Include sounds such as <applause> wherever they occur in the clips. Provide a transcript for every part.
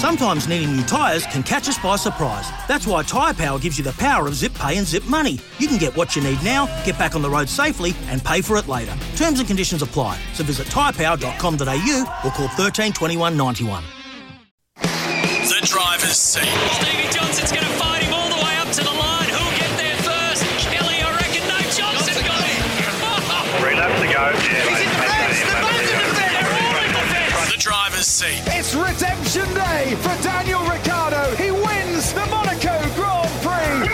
Sometimes needing new tyres can catch us by surprise. That's why Tyre Power gives you the power of zip pay and zip money. You can get what you need now, get back on the road safely, and pay for it later. Terms and conditions apply. So visit tyrepower.com.au or call 13 21 91. The driver's seat. Stevie Johnson's going to fight The driver's seat. It's redemption day for Daniel Ricciardo. He wins the Monaco Grand Prix.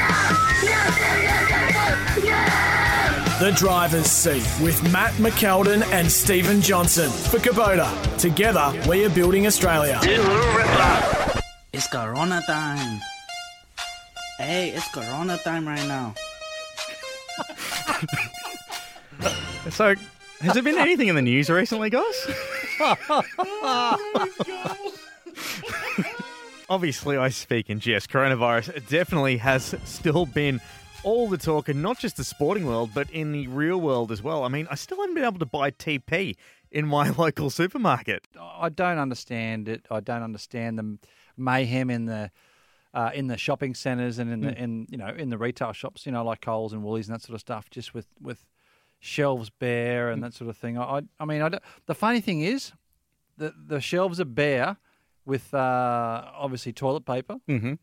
The driver's seat with Matt McKeldin and Stephen Johnson for Kubota. Together, we are building Australia. It's Corona time. Hey, it's Corona time right now. <laughs> So, has there been anything in the news recently, guys? <laughs> Obviously, I speak in jest. Coronavirus definitely has still been all the talk, and not just the sporting world, but in the real world as well. I mean, I still haven't been able to buy TP in my <laughs> local supermarket. I don't understand it. I don't understand the mayhem in the uh, in the shopping centres and in the in you know in the retail shops. You know, like Coles and Woolies and that sort of stuff. Just with with shelves bare and that sort of thing. I I mean, I the funny thing is, the the shelves are bare with uh, obviously toilet paper. Mm-hmm.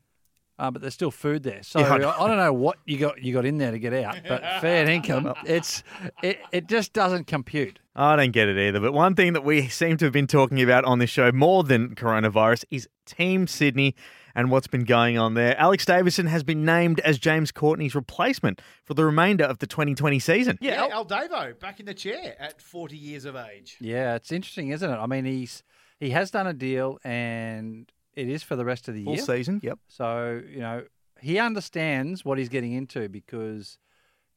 Uh, but there's still food there, so Yeah, I I, know. I don't know what you got you got in there to get out. But <laughs> fair income, it's it, it just doesn't compute. I don't get it either. But one thing that we seem to have been talking about on this show more than coronavirus is Team Sydney and what's been going on there. Alex Davison has been named as James Courtney's replacement for the remainder of the 2020 season. Yeah, Al Davo back in the chair at 40 years of age. Yeah, it's interesting, isn't it? I mean, he's he has done a deal, and it is for the rest of the Full year. season, yep. So you know he understands what he's getting into because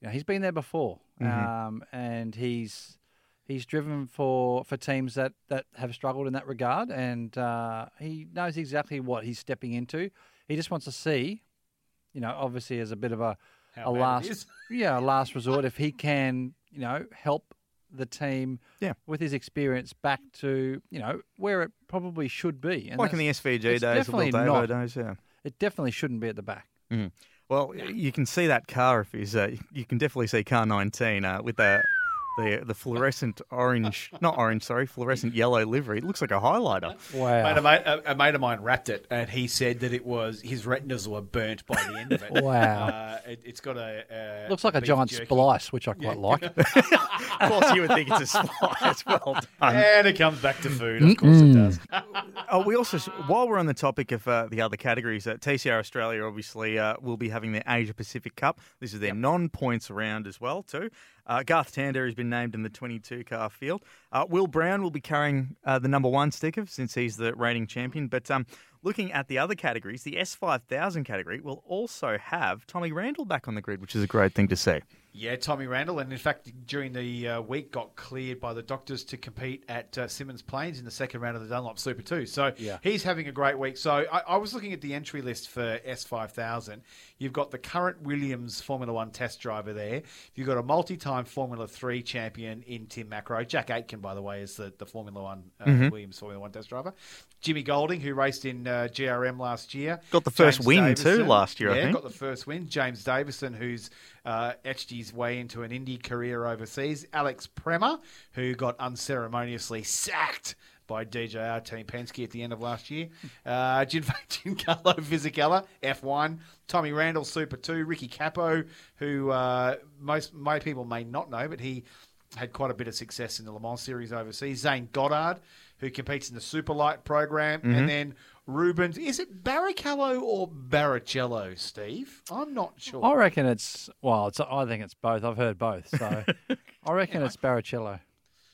you know he's been there before, Mhm. um, and he's he's driven for for teams that that have struggled in that regard, and uh, he knows exactly what he's stepping into. He just wants to see, you know, obviously as a bit of a How a last is. <laughs> yeah a last resort if he can you know help the team Yeah. with his experience back to you know where it probably should be. And Like in the SVG days, the definitely Davo days, yeah. It definitely shouldn't be at the back. Mhm. Well, you can see that car if he's. Uh, you can definitely see car 19 uh, with the the the <laughs> fluorescent orange, not orange, sorry, fluorescent yellow livery. It looks like a highlighter. Mate, a, mate, a, a mate of mine wrapped it, and he said that it was his retinas were burnt by the end of it. <laughs> Wow. Uh, it, it's got a. a Looks like a giant jerky. splice, which I quite like. <laughs> of course, you would think it's a splice. Well done. And it comes back to food. Of course it does. Oh, we also, while we're on the topic of uh, the other categories, uh, TCR Australia obviously uh, will be having their Asia Pacific Cup. This is their non-points round as well too. Uh, Garth Tander has been named in the 22 car field. Uh, Will Brown will be carrying uh, the number one sticker since he's the reigning champion. But um, looking at the other categories, the S5000 category will also have Tommy Randall back on the grid, which is a great thing to see. Yeah, Tommy Randall, and in fact, during the uh, week, got cleared by the doctors to compete at uh, Symmons Plains in the second round of the Dunlop Super 2. So Yeah. he's having a great week. So I, I was looking at the entry list for S5000. You've got the current Williams Formula One test driver there. You've got a multi time Formula 3 champion in Tim Macrow. Jack Aitken, by the way, is the, the Formula One, uh, Mhm. Williams Formula One test driver. Jimmy Golding, who raced in uh, GRM last year. Got the first James win too last year, I Yeah, think. got the first win. James Davison, who's uh, etched his way into an Indy career overseas. Alex Premat, who got unceremoniously sacked by DJR Team Penske at the end of last year. <laughs> Uh, Gin- Giancarlo <laughs> Fisichella, F1. Tommy Randall, Super 2. Ricky Capo, who uh, most, most people may not know, but he had quite a bit of success in the Le Mans Series overseas. Zane Goddard, who competes in the Superlight program. Mhm. And then Rubens. Is it Barrichello or Barrichello, Steve? I'm not sure. I reckon it's well. It's I think it's both. I've heard both, so I reckon it's Barrichello.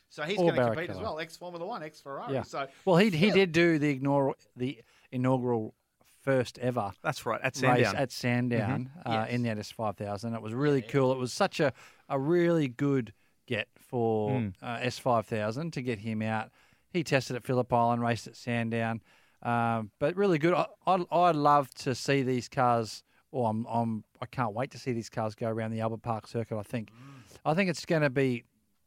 So he's going to compete as well, ex Formula One, ex Ferrari. Yeah. So well, he he did do the ignore the inaugural first ever. That's right, at race Sandown. at Sandown Mhm. uh, in the NS five thousand. It was really cool. It was such a a really good get for Mm. uh, S five thousand to get him out. He tested at Phillip Island, raced at Sandown, um, but really good. I, I I love to see these cars. Or I'm, I'm I can't wait to see these cars go around the Albert Park circuit. I think I think it's going to be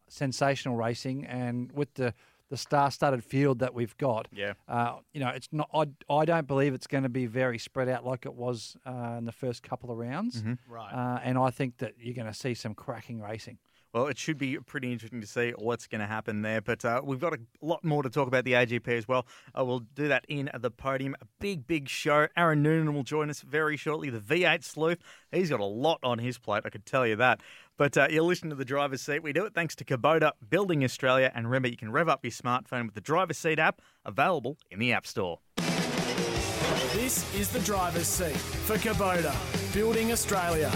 sensational racing, and with the the star-studded field that we've got. Yeah. Uh, you know, it's not. I, I don't believe it's going to be very spread out like it was uh, in the first couple of rounds. Right. Uh, and I think that you're going to see some cracking racing. Well, it should be pretty interesting to see what's going to happen there. But uh, we've got a lot more to talk about the AGP as well. Uh, we'll do that in the podium. A big, big show. Aaron Noonan will join us very shortly. The V8 sleuth. He's got a lot on his plate, I could tell you that. But uh, you're listening to the driver's seat. We do it thanks to Kubota, Building Australia. And remember, you can rev up your smartphone with the driver's seat app available in the App Store. This is the driver's seat for Kubota, building Australia.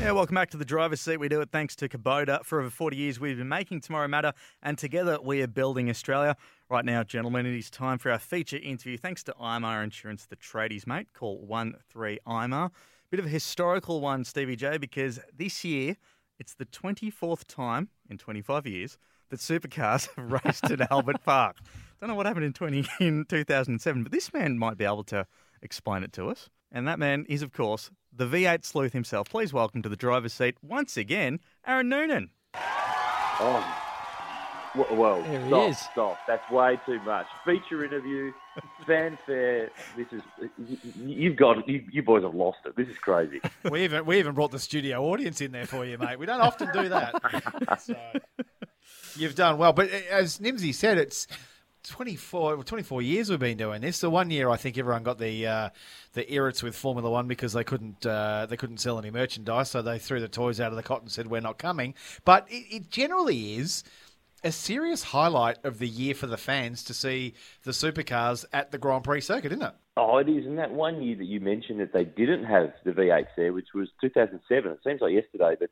Yeah, welcome back to the driver's seat. We do it thanks to Kubota. For over 40 years, we've been making tomorrow matter, and together we are building Australia. Right now, gentlemen, it is time for our feature interview. Thanks to IMAR Insurance, the tradies, mate. Call 13 IMAR. Bit of a historical one, Stevie J, because this year it's the 24th time in 25 years that supercars <laughs> have raced at Albert <laughs> Park. Don't know what happened in 20 in 2007, but this man might be able to explain it to us. And that man is, of course, the V8 sleuth himself. Please welcome to the driver's seat once again, Aaron Noonan. Oh, w- well, There he stop, is. stop. That's way too much. Feature interview, fanfare. This is you, you've got you, you boys have lost it. This is crazy. <laughs> we even we even brought the studio audience in there for you, mate. We don't often do that. <laughs> so, you've done well, but as Nimsy said, it's 24, 24 years we've been doing this. So one year, I think everyone got the uh, the irrits with Formula One because they couldn't uh, they couldn't sell any merchandise, so they threw the toys out of the cot and said we're not coming. But it, it generally is. A serious highlight of the year for the fans to see the supercars at the Grand Prix circuit, isn't it? Oh, it is. And that one year that you mentioned that they didn't have the V8s there, which was 2007. It seems like yesterday, but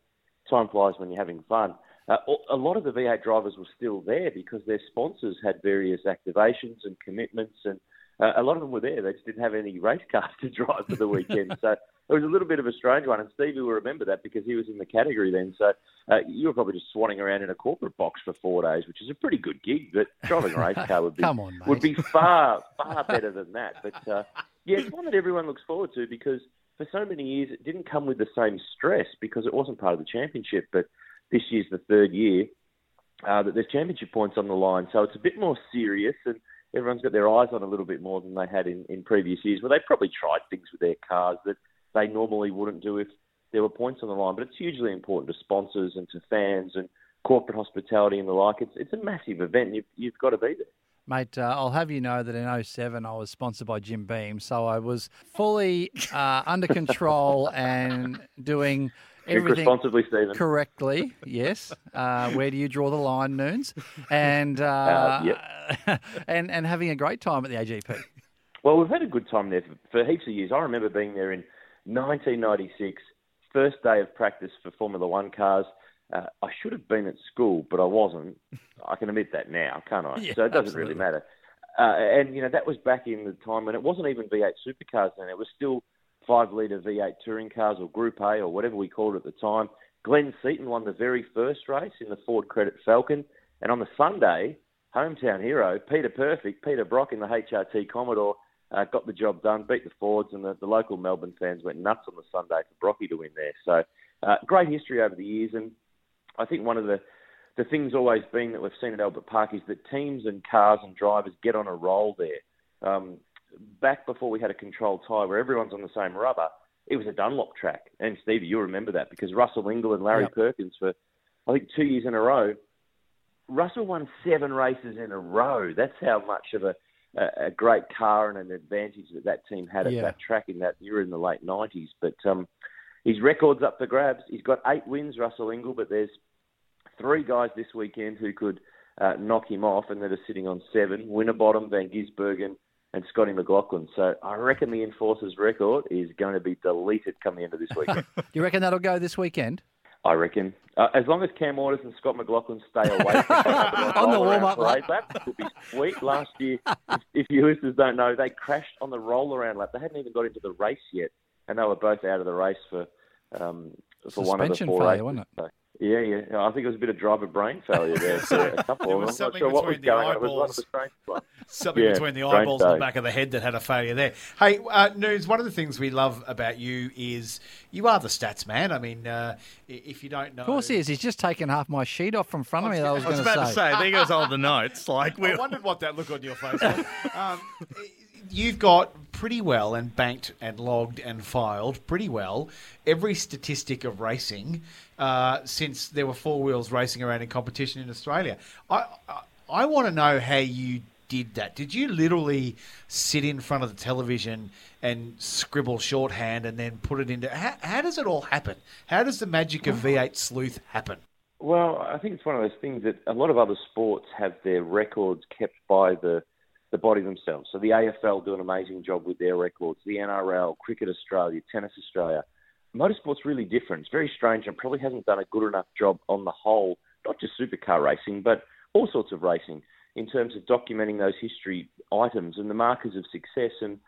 time flies when you're having fun. Uh, a lot of the V8 drivers were still there because their sponsors had various activations and commitments, and uh, a lot of them were there. They just didn't have any race cars <laughs> to drive for the weekend. so it was a little bit of a strange one, and Stevie will remember that because he was in the category then. So uh, you were probably just swanning around in a corporate box for four days, which is a pretty good gig. But driving a race <laughs> car would be Come on, would be far far <laughs> better than that. But uh, yeah, it's one that everyone looks forward to because for so many years it didn't come with the same stress because it wasn't part of the championship. But this year's the third year uh, that there's championship points on the line, so it's a bit more serious and. Everyone's got their eyes on a little bit more than they had in, in previous years, where they probably tried things with their cars that they normally wouldn't do if there were points on the line. But it's hugely important to sponsors and to fans and corporate hospitality and the like. It's it's a massive event. You've, you've got to be there. Mate, uh, I'll have you know that in 07 I was sponsored by Jim Beam, so I was fully uh, under control and doing everything responsibly, Stephen. correctly. Yes. Uh, where do you draw the line, Noons? And uh, <laughs> and and having a great time at the AGP. Well, we've had a good time there for, for heaps of years. I remember being there in 1996, first day of practice for Formula One cars. Uh, I should have been at school, but I wasn't. I can admit that now, can't I? <laughs> Yeah, so it doesn't absolutely. really matter. Uh, and you know that was back in the time when it wasn't even V8 supercars. Then it was still five litre V8 touring cars or Group A or whatever we called it at the time. Glenn Seton won the very first race in the Ford Credit Falcon, and on the Sunday, hometown hero Peter Perfect, Peter Brock in the HRT Commodore, uh, got the job done, beat the Fords, and the, the local Melbourne fans went nuts on the Sunday for Brocky to win there. So uh, great history over the years, and I think one of the the things always been that we've seen at Albert Park is that teams and cars and drivers get on a roll there. Um, back before we had a controlled tyre where everyone's on the same rubber, it was a Dunlop track. And Stevie, you'll remember that because Russell Ingall and Larry Yep. Perkins for I think two years in a row. Russell won seven races in a row. That's how much of a a, a great car and an advantage that that team had at Yeah. that track in that era in the late nineties. But um, his record's up for grabs. He's got eight wins, Russell Ingall, but there's three guys this weekend who could uh, knock him off, and that are sitting on seven: Winterbottom, Van Gisbergen, and Scotty McLaughlin. So I reckon the Enforcer's record is going to be deleted come the end of this weekend. Do <laughs> you reckon that'll go this weekend? I reckon. Uh, as long as Cam Waters and Scott McLaughlin stay away from <laughs> On the warm-up parade lap, it would be sweet. Last year, if, if you listeners don't know, they crashed on the roll around lap. They hadn't even got into the race yet, and they were both out of the race for um, for one of the Suspension four failure, races. wasn't it? So, Yeah, yeah. I think it was a bit of driver brain failure there <laughs> for a couple. There of them. Something sure what was between the going. It was eyeballs. the. <laughs> Something Yeah, between the eyeballs and the back of the head that had a failure there. Hey, uh, Noons, one of the things we love about you is you are the stats man. I mean, uh, if you don't know. Of course he is. He's just taken half my sheet off from front of me. I was, I was going about to say, there goes all the notes. Like we I wondered what that look on your face was. <laughs> um, you've got pretty well and banked and logged and filed pretty well every statistic of racing uh, since there were four wheels racing around in competition in Australia. I, I, I want to know how you did that. Did you literally sit in front of the television and scribble shorthand and then put it into. How, how does it all happen? How does the magic of V8 Sleuth happen? Well, I think it's one of those things that a lot of other sports have their records kept by the the body themselves. So the AFL do an amazing job with their records. The NRL, Cricket Australia, Tennis Australia. Motorsport's really different. It's very strange and probably hasn't done a good enough job on the whole, not just supercar racing, but all sorts of racing in terms of documenting those history items and the markers of success. And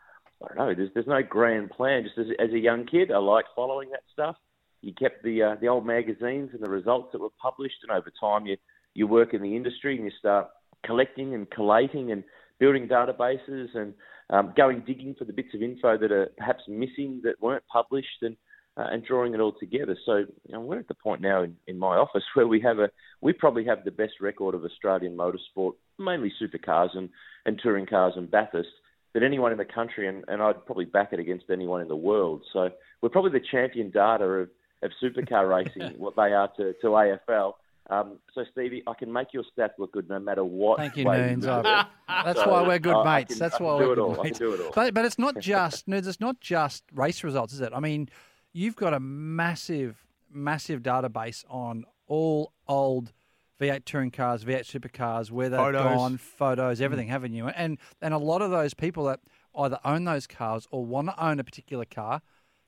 I don't know, there's, there's no grand plan. Just as, as a young kid, I liked following that stuff. You kept the uh, the old magazines and the results that were published, and over time you you work in the industry and you start collecting and collating and building databases and um, going digging for the bits of info that are perhaps missing that weren't published and uh, and drawing it all together. So you know, we're at the point now in, in my office <laughs> where we have a we probably have the best record of Australian motorsport, mainly supercars and, and touring cars and Bathurst, than anyone in the country, and, and I'd probably back it against anyone in the world. So we're probably the champion data of, of supercar <laughs> racing, what they are to, to AFL. Um, so Stevie, I can make your stats look good no matter what. Thank you, way Noons. do it. I- That's So, why we're good I mates. can- That's why we're good all. I can mates. do it all. But but it's not just Noons. It's not just race results, is it? I mean, you've got a massive, massive database on all old V8 touring cars, V8 supercars, where they've Photos. gone, photos, everything, haven't you? And and a lot of those people that either own those cars or want to own a particular car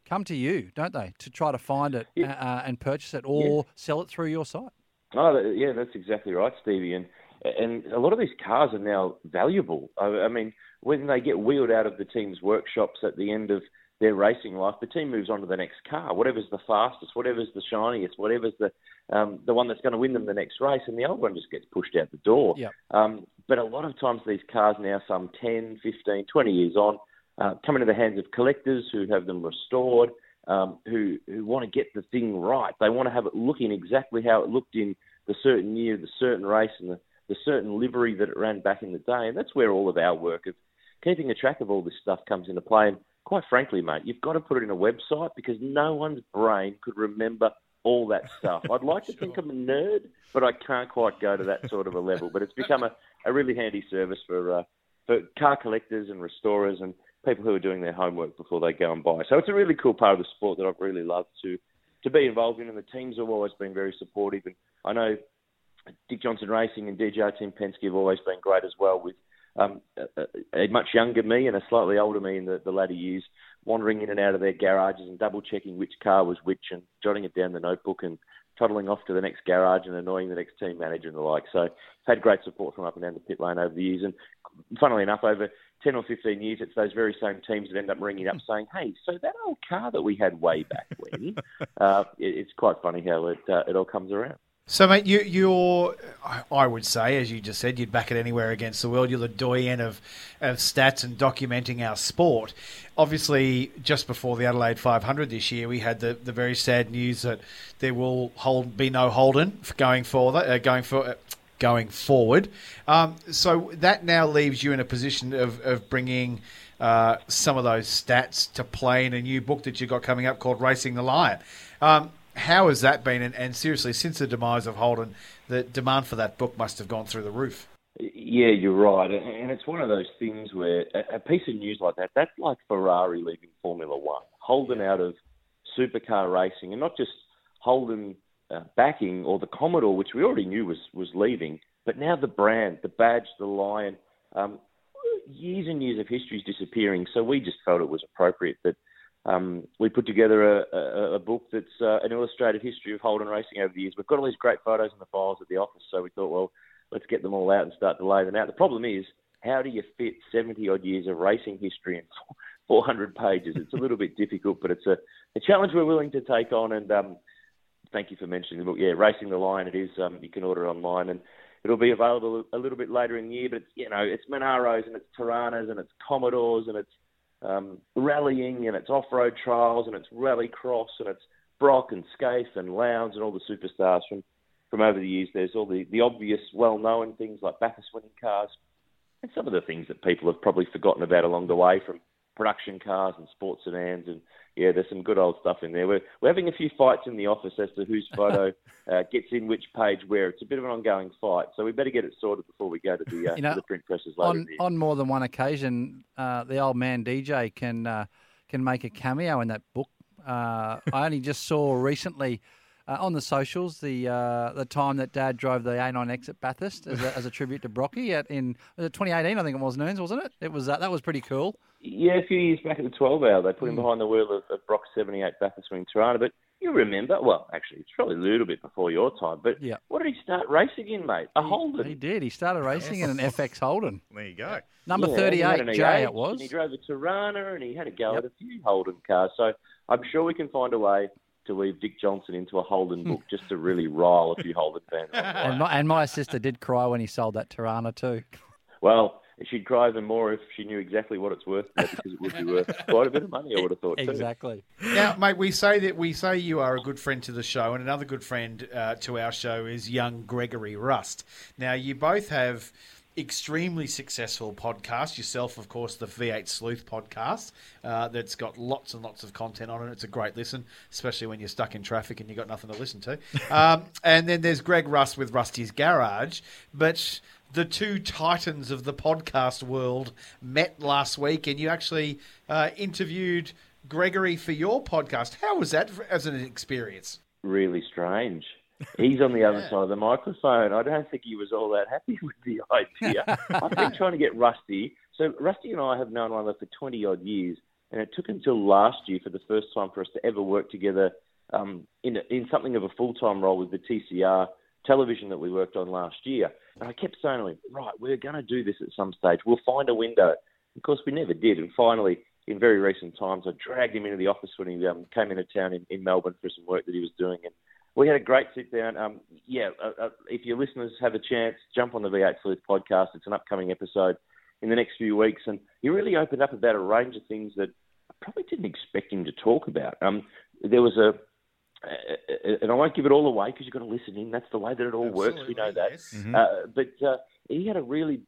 come to you, don't they, to try to find it uh, uh, and purchase it or sell it through your site. Oh, yeah, that's exactly right, Stevie. And and a lot of these cars are now valuable. I, I mean, when they get wheeled out of the team's workshops at the end of their racing life, the team moves on to the next car. Whatever's the fastest, whatever's the shiniest, whatever's the um, the one that's going to win them the next race, and the old one just gets pushed out the door. Yep. Um, but a lot of times these cars now, some 10, 15, 20 years on, uh, come into the hands of collectors who have them restored, um, who who want to get the thing right. They want to have it looking exactly how it looked in the certain year, the certain race, and the, the certain livery that it ran back in the day. And that's where all of our work of keeping a track of all this stuff comes into play. And quite frankly, mate, you've got to put it in a website because no one's brain could remember all that stuff. <laughs> I'd like to think I'm a nerd, but I can't quite go to that sort of a level. But it's become a, a really handy service for uh, for car collectors and restorers and people who are doing their homework before they go and buy. So it's a really cool part of the sport that I've really loved to to be involved in, and the teams have always been very supportive. And I know Dick Johnson Racing and DJR Team Penske have always been great as well with um, a, a much younger me and a slightly older me in the, the latter years, wandering in and out of their garages and double checking which car was which and jotting it down the notebook and toddling off to the next garage and annoying the next team manager and the like. So had great support from up and down the pit lane over the years. And funnily enough, over 10 or 15 years, it's those very same teams that end up ringing up saying, hey, so that old car that we had way back when, <laughs> uh, it, it's quite funny how it, uh, it all comes around. So, mate, you, you're, I- would say, as you just said, you'd back it anywhere against the world. You're the doyen of, of stats and documenting our sport. Obviously, just before the Adelaide 500 this year, we had the, the very sad news that there will hold be no Holden for going forward. Uh, going for. Uh, Going forward, um, so that now leaves you in a position of, of bringing uh, some of those stats to play in a new book that you've got coming up called Racing the Lion. Um, how has that been? And, and seriously, since the demise of Holden, the demand for that book must have gone through the roof. Yeah, you're right, and it's one of those things where a, piece of news like that, that's like Ferrari leaving Formula One, Holden out of supercar racing, and not just Holden uh, backing or the Commodore, which we already knew was was leaving, but now the brand, the badge, the lion, um, years and years of history is disappearing. So we just felt it was appropriate that um, we put together a, a, a book that's uh, an illustrated history of Holden racing over the years. We've got all these great photos in the files at the office, so we thought, well, let's get them all out and start to lay them out. The problem is, how do you fit 70 odd years of racing history in 400 <laughs> pages? It's a little bit difficult, but it's a, a challenge we're willing to take on. And um, thank you for mentioning the book. Yeah, Racing the Lion. It is. Um, you can order it online, and it'll be available a little bit later in the year. But it's you know, it's Monaros and it's Toranas and it's Commodores and it's um, rallying and it's off-road trials and it's rally cross and it's Brock and Skaife and Lowndes and all the superstars from from over the years. There's all the the obvious, well-known things like Bathurst winning cars, and some of the things that people have probably forgotten about along the way from production cars and sports sedans and yeah, there's some good old stuff in there. We're we're having a few fights in the office as to whose <laughs> photo uh, gets in which page where. It's a bit of an ongoing fight, so we better get it sorted before we go to the, uh, You know, to the print presses later. on on more than one occasion, uh, the old man DJ can uh, can make a cameo in that book. Uh, I only just saw recently uh, on the socials the uh, the time that Dad drove the A9X at Bathurst as a, as a tribute to Brocky at in 2018 I think it was Noons wasn't it? It was uh, that was pretty cool. Yeah, a few years back at the 12 hour, they put him Mm. behind the wheel of, of Brock's 78 Bathurst Wing Torana. But you remember, well, actually, it's probably a little bit before your time. But Yeah. what did he start racing in, mate? A Holden. He did. He started racing in an FX Holden. <laughs> There you go. Number Yeah, 38, an Jay, E8, it was. And he drove a Torana and he had a go at a few Holden cars. So I'm sure we can find a way to weave Dick Johnson into a Holden book just to really rile a few Holden fans. <laughs> And my, and my sister did cry when he sold that Torana too. Well, she'd cry even more if she knew exactly what it's worth now, because it would be worth <laughs> quite a bit of money, I would have thought. too. Exactly. Now, mate, we say that we say you are a good friend to the show, and another good friend uh, to our show is young Gregory Rust. Now, you both have extremely successful podcast. Yourself, of course, the V8 Sleuth podcast uh, that's got lots and lots of content on it. It's a great listen, especially when you're stuck in traffic and you've got nothing to listen to. <laughs> Um, and then there's Greg Rust with Rusty's Garage, but the two titans of the podcast world met last week, and you actually uh, interviewed Gregory for your podcast. How was that for- as an experience? Really strange. He's on the other side of the microphone. I don't think he was all that happy <laughs> with the idea. I've been <laughs> trying to get Rusty. So Rusty and I have known one another for 20 odd years, and it took until last year for the first time for us to ever work together um, in, in something of a full time role with the TCR television that we worked on last year. And I kept saying to him, right, we're going to do this at some stage. We'll find a window. Of course, we never did. And finally, in very recent times, I dragged him into the office when he um, came into town in, in Melbourne for some work that he was doing. And we had a great sit down. Um, yeah, uh, uh, if your listeners have a chance, jump on the V8 Sleuth podcast. It's an upcoming episode in the next few weeks. And he really opened up about a range of things that I probably didn't expect him to talk about. Um, there was a, uh, and I won't give it all away because you've got to listen in. That's the way that it all works. We know that. Mm-hmm. Uh, but uh, he had a really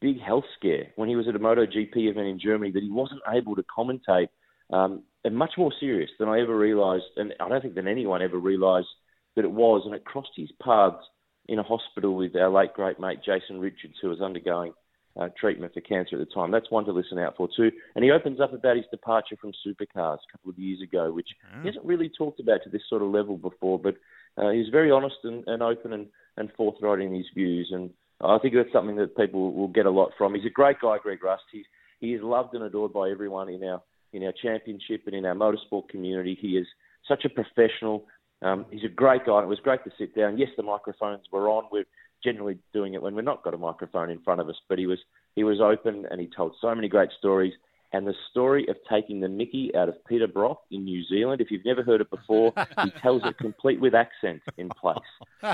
big health scare when he was at a MotoGP event in Germany that he wasn't able to commentate, um, and much more serious than I ever realised, and I don't think than anyone ever realised that it was. And it crossed his paths in a hospital with our late great mate Jason Richards, who was undergoing uh, treatment for cancer at the time. That's one to listen out for too. And he opens up about his departure from supercars a couple of years ago, which he hasn't really talked about to this sort of level before. But uh, he's very honest and, and open and, and forthright in his views. And I think that's something that people will get a lot from. He's a great guy, Greg Rust. He's, he is loved and adored by everyone in our in our championship and in our motorsport community. He is such a professional. Um, he's a great guy. and It was great to sit down. Yes, the microphones were on. We're generally doing it when we've not got a microphone in front of us, but he was he was open and he told so many great stories. And the story of taking the Mickey out of Peter Brock in New Zealand, if you've never heard it before, he <laughs> tells it complete with accent in place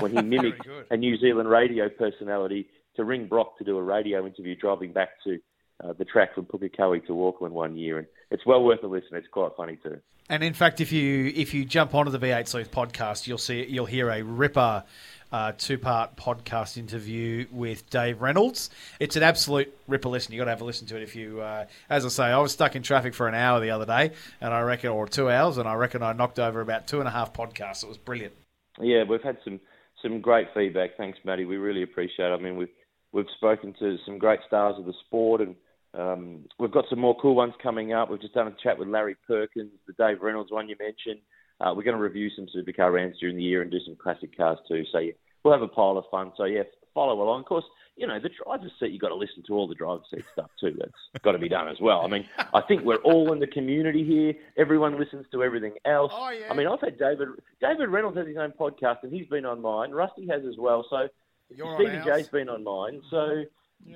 when he <laughs> mimicked a New Zealand radio personality to ring Brock to do a radio interview driving back to uh, the track from Pukekohe to Auckland one year. And it's well worth a listen. It's quite funny too. And in fact, if you if you jump onto the V8 Sleuth podcast, you'll see you'll hear a ripper uh, two part podcast interview with Dave Reynolds. It's an absolute ripper listen. You got to have a listen to it if you. Uh, as I say, I was stuck in traffic for an hour the other day, and I reckon, or two hours, and I reckon I knocked over about two and a half podcasts. It was brilliant. Yeah, we've had some some great feedback. Thanks, Matty. We really appreciate it. I mean, we've we've spoken to some great stars of the sport, and um, we've got some more cool ones coming up. We've just done a chat with Larry Perkins, the Dave Reynolds one you mentioned. Uh, we're going to review some supercar rounds during the year and do some classic cars too. So yeah, we'll have a pile of fun. So yeah, follow along. Of course, you know the driver's seat. You've got to listen to all the driver's seat stuff too. That's got to be done as well. I mean, I think we're all in the community here. Everyone listens to everything else. Oh, yeah. I mean, I've had David David Reynolds has his own podcast and he's been on mine. Rusty has as well. So Stevie J's been on mine. So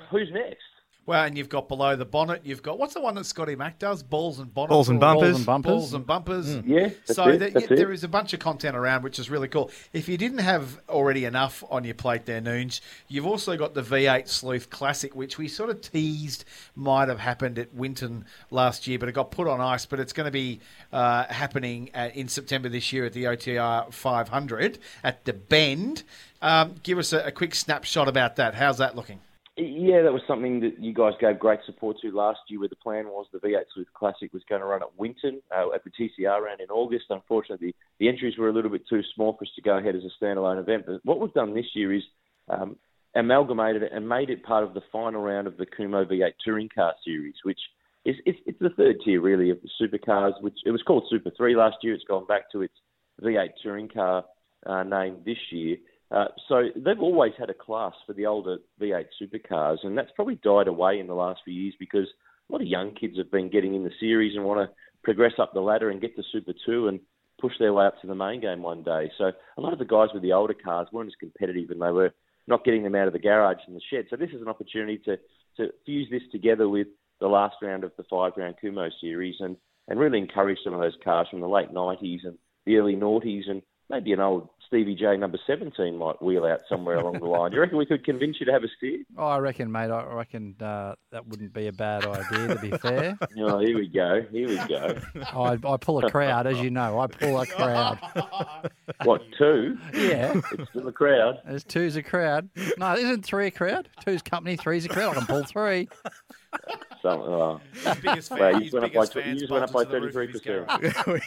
who's next? Well, and you've got below the bonnet, you've got what's the one that Scotty Mack does? Balls and bonnets. Balls and bumpers. Balls and bumpers. Balls and bumpers. Yeah, that's so it, that- that's yeah, it. there is a bunch of content around, which is really cool. If you didn't have already enough on your plate there, Noons, you've also got the V8 Sleuth Classic, which we sort of teased might have happened at Winton last year, but it got put on ice. But it's going to be uh, happening at, in September this year at the OTR 500 at the Bend. Um, give us a, a quick snapshot about that. How's that looking? Yeah, that was something that you guys gave great support to last year, where the plan was the V8 Sleuth Classic was going to run at Winton uh, at the TCR round in August. Unfortunately, the, the entries were a little bit too small for us to go ahead as a standalone event. But what we've done this year is um, amalgamated it and made it part of the final round of the Kumho V8 Touring Car Series, which is it's, it's the third tier really of supercars. Which it was called Super Three last year. It's gone back to its V8 Touring Car uh, name this year. Uh, so they've always had a class for the older V8 supercars, and that's probably died away in the last few years because a lot of young kids have been getting in the series and want to progress up the ladder and get to Super 2 and push their way up to the main game one day. So a lot of the guys with the older cars weren't as competitive and they were not getting them out of the garage and the shed. So this is an opportunity to, to fuse this together with the last round of the five round Kumho series and, and really encourage some of those cars from the late 90s and the early noughties and maybe an old Stevie J number 17 might wheel out somewhere along the line. Do you reckon we could convince you to have a steer? Oh, I reckon, mate. I reckon uh, that wouldn't be a bad idea. To be fair, <laughs> Oh, here we go. Here we go. <laughs> I, I pull a crowd, as you know. I pull a crowd. <laughs> What, two? Yeah, It's still a crowd. there's two's a crowd. No, isn't three a crowd? Two's company, three's a crowd. I can pull three. <laughs> So, uh, His biggest fan, well, you his just went up by, biggest you fans just went up by the roof of 33%. <laughs> There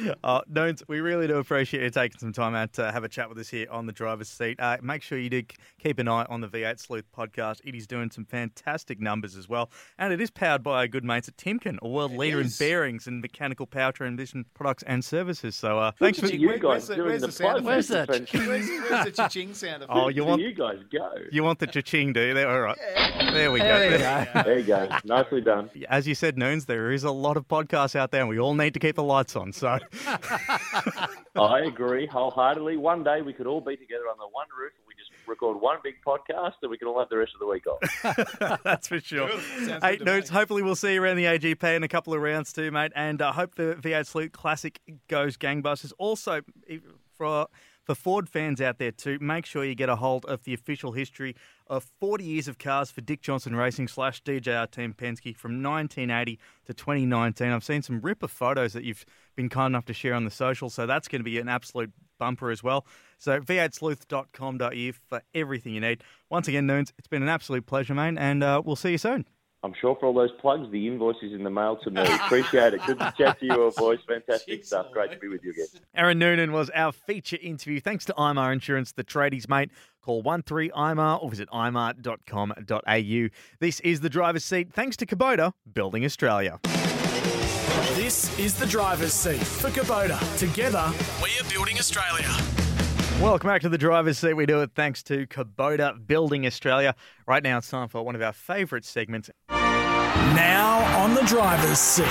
we go. Uh, Noons, we really do appreciate you taking some time out to have a chat with us here on the driver's seat. Uh, make sure you do keep an eye on the V8 Sleuth podcast. It is doing some fantastic numbers as well. And it is powered by our good mates at Timken, a world leader is. in bearings and mechanical power transmission products and services. So uh, thanks for. you guys where's the, doing where's the the sound. Where's effect? that? Where's, where's the cha-ching <laughs> sound effect? Oh, you want you guys go. you want the cha-ching, do you? There, all right. There we go. There you go. <laughs> There you go. Nicely done. As you said, Noons, there is a lot of podcasts out there, and we all need to keep the lights on. So <laughs> I agree wholeheartedly. One day we could all be together under one roof and we just record one big podcast and we can all have the rest of the week off. <laughs> That's for sure. Sounds Hey, good to me. Noons, hopefully we'll see you around the AGP in a couple of rounds too, mate. And I hope the V8 Sleuth Classic goes gangbusters. Also, if- for for Ford fans out there too, make sure you get a hold of the official history of 40 years of cars for Dick Johnson Racing slash DJR Team Penske from 1980 to 2019. I've seen some ripper photos that you've been kind enough to share on the social, so that's going to be an absolute bumper as well. So v8sleuth.com.au for everything you need. Once again, Noons, it's been an absolute pleasure, mate, and uh, we'll see you soon. I'm sure for all those plugs, the invoice is in the mail to me. Appreciate it. Good to chat to you all, boys. Fantastic stuff. Great to be with you again. Aaron Noonan was our feature interview. Thanks to IMAR Insurance, the tradies, mate. Call 13IMAR or visit imar.com.au. This is the driver's seat. Thanks to Kubota, Building Australia. This is the driver's seat for Kubota. Together, We're building Australia. Welcome back to the driver's seat. We do it thanks to Kubota, Building Australia. Right now, it's time for one of our favourite segments. now on the driver's seat,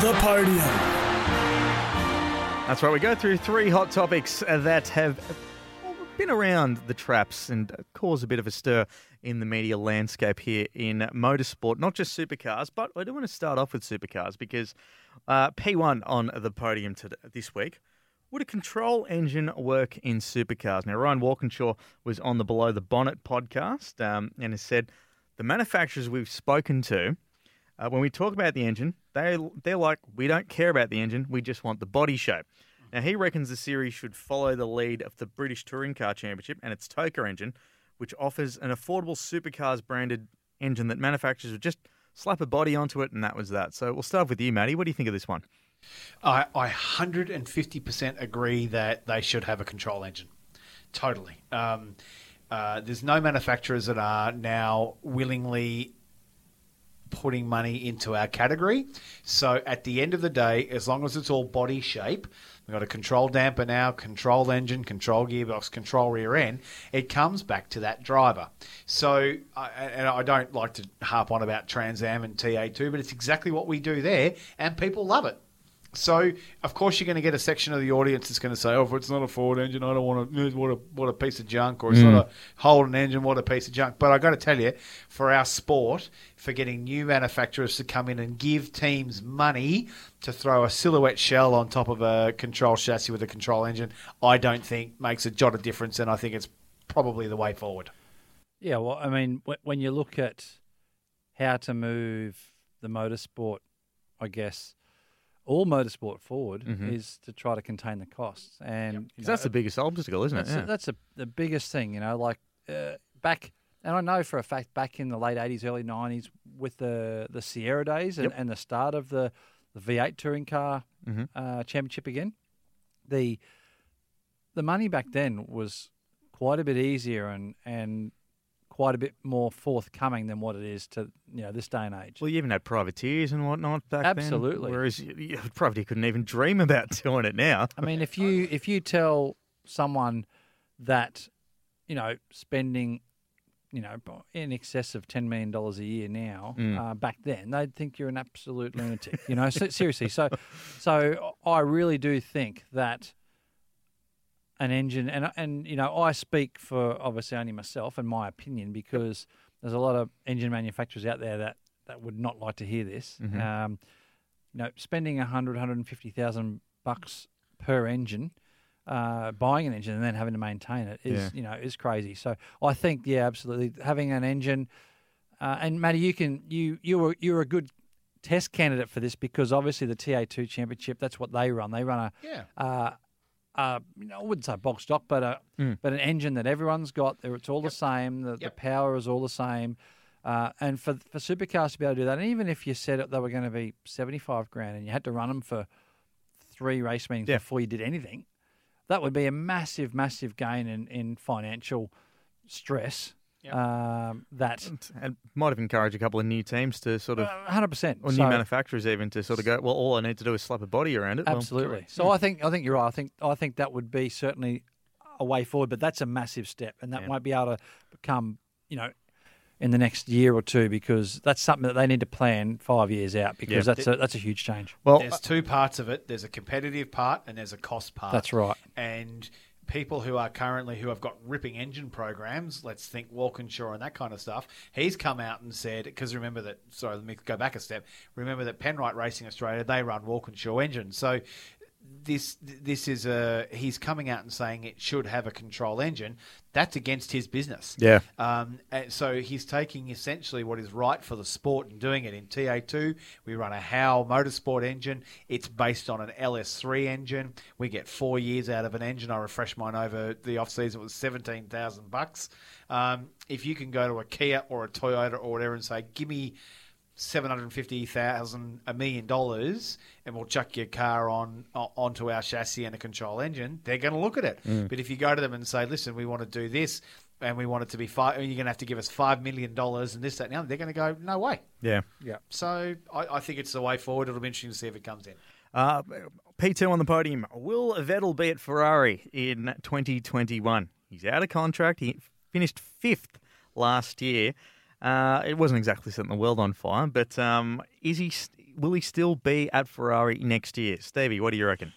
the podium. That's right. We go through three hot topics that have been around the traps and cause a bit of a stir in the media landscape here in motorsport. Not just supercars, but I do want to start off with supercars because uh, P1 on the podium to this week. Would a control engine work in supercars? Now, Ryan Walkinshaw was on the Below the Bonnet podcast um, and has said the manufacturers we've spoken to uh, when we talk about the engine, they they're like, we don't care about the engine, we just want the body shape. Now he reckons the series should follow the lead of the British Touring Car Championship and its TOCA engine, which offers an affordable supercars branded engine that manufacturers would just slap a body onto it, and that was that. So we'll start with you, Matty. What do you think of this one? I, I 150% agree that they should have a control engine. Totally. Um, uh, there's no manufacturers that are now willingly putting money into our category. So at the end of the day, as long as it's all body shape, we've got a control damper now, control engine, control gearbox, control rear end, it comes back to that driver. So, and I don't like to harp on about Trans Am and TA2, but it's exactly what we do there, and people love it. So, of course, you're going to get a section of the audience that's going to say, "Oh, if it's not a Ford engine, I don't want to. What a what a piece of junk!" Or it's Mm. not a Holden engine, what a piece of junk. But I got to tell you, for our sport, for getting new manufacturers to come in and give teams money to throw a silhouette shell on top of a control chassis with a control engine, I don't think makes a jot of difference, and I think it's probably the way forward. Yeah, well, I mean, when you look at how to move the motorsport, I guess all motorsport forward Mhm. is to try to contain the costs, and you 'Cause that's know, the biggest obstacle, isn't it? that's, Yeah. a, that's a, the biggest thing, you know. Like uh, back, and I know for a fact, back in the late '80s, early '90s, with the the Sierra days and, Yep. and the start of the the V8 touring car Mhm. uh, championship again, the the money back then was quite a bit easier and and quite a bit more forthcoming than what it is to you know this day and age. Well, you even had privateers and whatnot back Absolutely. then. Absolutely. Whereas <laughs> privateer couldn't even dream about <laughs> doing it now. I mean, if you if you tell someone that you know spending you know in excess of ten million dollars a year now, Mm. uh, back then they'd think you're an absolute lunatic. You know, so, seriously. So, so I really do think that an engine and and you know I speak for obviously only myself and my opinion because there's a lot of engine manufacturers out there that that would not like to hear this. Mhm. Um, you know, spending a hundred, hundred and fifty thousand bucks per engine, uh, buying an engine and then having to maintain it is Yeah. you know is crazy. So I think yeah, absolutely having an engine. Uh, and Matty, you can you you were you're a good test candidate for this because obviously the TA2 Championship that's what they run. They run a Yeah. uh, uh, you know, I wouldn't say box stock, but a Mm. but an engine that everyone's got. There, it's all the same. The, the power is all the same. Uh, and for for supercars to be able to do that, and even if you said it, they were going to be seventy five grand, and you had to run them for three race meetings Yeah. before you did anything, that would be a massive, massive gain in in financial stress. Um, that And might have encouraged a couple of new teams to sort of, hundred percent, or new manufacturers even to sort of go. Well, all I need to do is slap a body around it. Well, Absolutely. so I think I think you're right. I think I think that would be certainly a way forward, but that's a massive step, and that Yeah. won't be able to come, you know, in the next year or two because that's something that they need to plan five years out because Yeah. that's a that's a huge change. Well, there's two parts of it. There's a competitive part and there's a cost part. That's right. And people who are currently who have got ripping engine programs, let's think Walkinshaw and that kind of stuff. He's come out and said because remember that. Sorry, let me go back a step. Remember that Penrite Racing Australia they run Walkinshaw engines. So this this is a he's coming out and saying it should have a control engine. That's against his business. Yeah. Um, and so he's taking essentially what is right for the sport and doing it in TA2. We run a Howe motorsport engine. It's based on an LS3 engine. We get four years out of an engine. I refreshed mine over the off season. It was seventeen thousand bucks. Um, if you can go to a Kia or a Toyota or whatever and say, "Give me seven hundred fifty thousand, a million dollars, and we'll chuck your car on onto our chassis and a control engine. They're going to look at it. Mm. But if you go to them and say, "Listen, we want to do this, and we want it to be five, you're going to have to give us five million dollars and this, that, and the other," they're going to go, "No way." Yeah. Yeah. So I, I think it's the way forward. It'll be interesting to see if it comes in. Uh, P2 on the podium. Will Vettel be at Ferrari in 2021? He's out of contract. He finished fifth last year. Uh, it wasn't exactly setting the world on fire, but um, is he? st- Will he still be at Ferrari next year? Stevie, what do you reckon?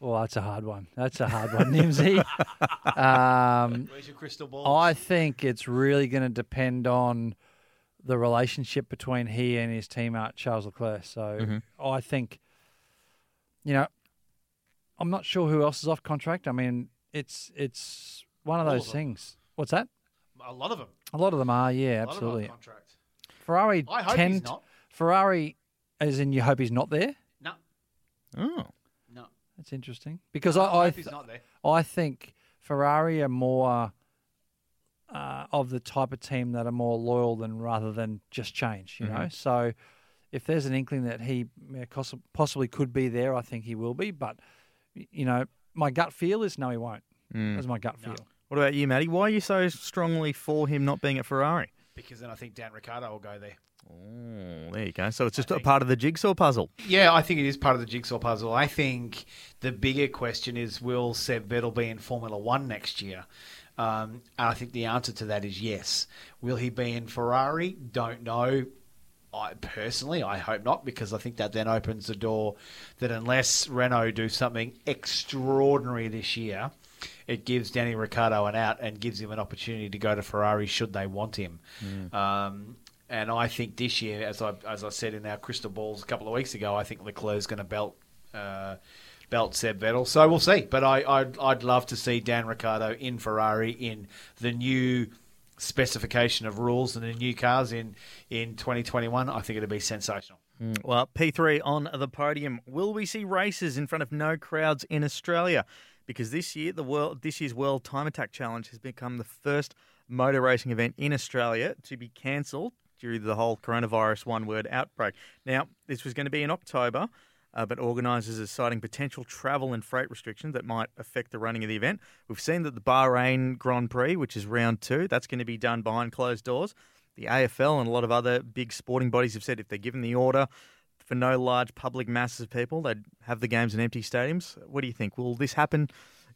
Well, that's a hard one. That's a hard one, Nimsy. <laughs> um, Where's your crystal ball? I think it's really going to depend on the relationship between he and his teammate Charles Leclerc. So Mhm. I think, you know, I'm not sure who else is off contract. I mean, it's it's one of All those of things. What's that? A lot of them. A lot of them are, yeah, A lot of absolutely. contract. Ferrari I hope tend he's not. Ferrari, as in you hope he's not there. No. Oh, No. That's interesting because No, I I I, hope he's not there. I think Ferrari are more uh, of the type of team that are more loyal than rather than just change. You know, Mhm. so if there's an inkling that he cos- possibly could be there, I think he will be. But y- you know, my gut feel is no, he won't. Mm. That's my gut feel. What about you, Matty? Why are you so strongly for him not being at Ferrari? Because then I think Dan Ricciardo will go there. Oh, there you go. So it's just a part of the jigsaw puzzle. Yeah, I think it is part of the jigsaw puzzle. I think the bigger question is will Seb Vettel be in Formula One next year? Um, and I think the answer to that is yes. Will he be in Ferrari? Don't know. I personally, I hope not, because I think that then opens the door that unless Renault do something extraordinary this year, it gives Danny Ricciardo an out and gives him an opportunity to go to Ferrari should they want him. Um, and I think this year, as I as I said in our crystal balls a couple of weeks ago, I think Leclerc's going to belt. Uh, belt Seb Vettel, so we'll see. But I, I'd, I'd love to see Dan Ricciardo in Ferrari in the new specification of rules and the new cars in in 2021. I think it'd be sensational. Mm, Well, P3 on the podium. Will we see races in front of no crowds in Australia? Because this year, the world, this year's World Time Attack Challenge has become the first motor racing event in Australia to be cancelled due to the whole coronavirus one-word outbreak. Now, this was going to be in October, uh, but organisers are citing potential travel and freight restrictions that might affect the running of the event. We've seen that the Bahrain Grand Prix, which is round two, that's going to be done behind closed doors. The AFL and a lot of other big sporting bodies have said if they're given the order for no large public masses of people, they'd have the games in empty stadiums. What do you think? Will this happen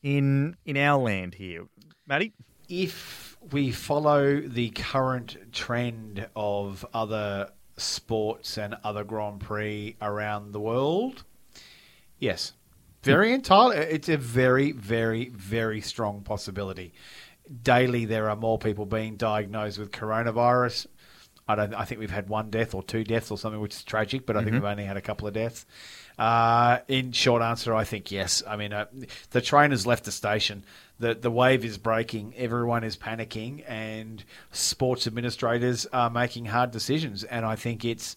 in in our land here, Matty? if we follow the current trend of other sports and other Grand Prix around the world, yes, very hmm. entirely. It's a very, very, very strong possibility. Daily, there are more people being diagnosed with coronavirus. I don't. I think we've had one death or two deaths or something, which is tragic. But I think Mhm. we've only had a couple of deaths. Uh, in short answer, I think yes. I mean, uh, the train has left the station. The the wave is breaking. Everyone is panicking, and sports administrators are making hard decisions. And I think it's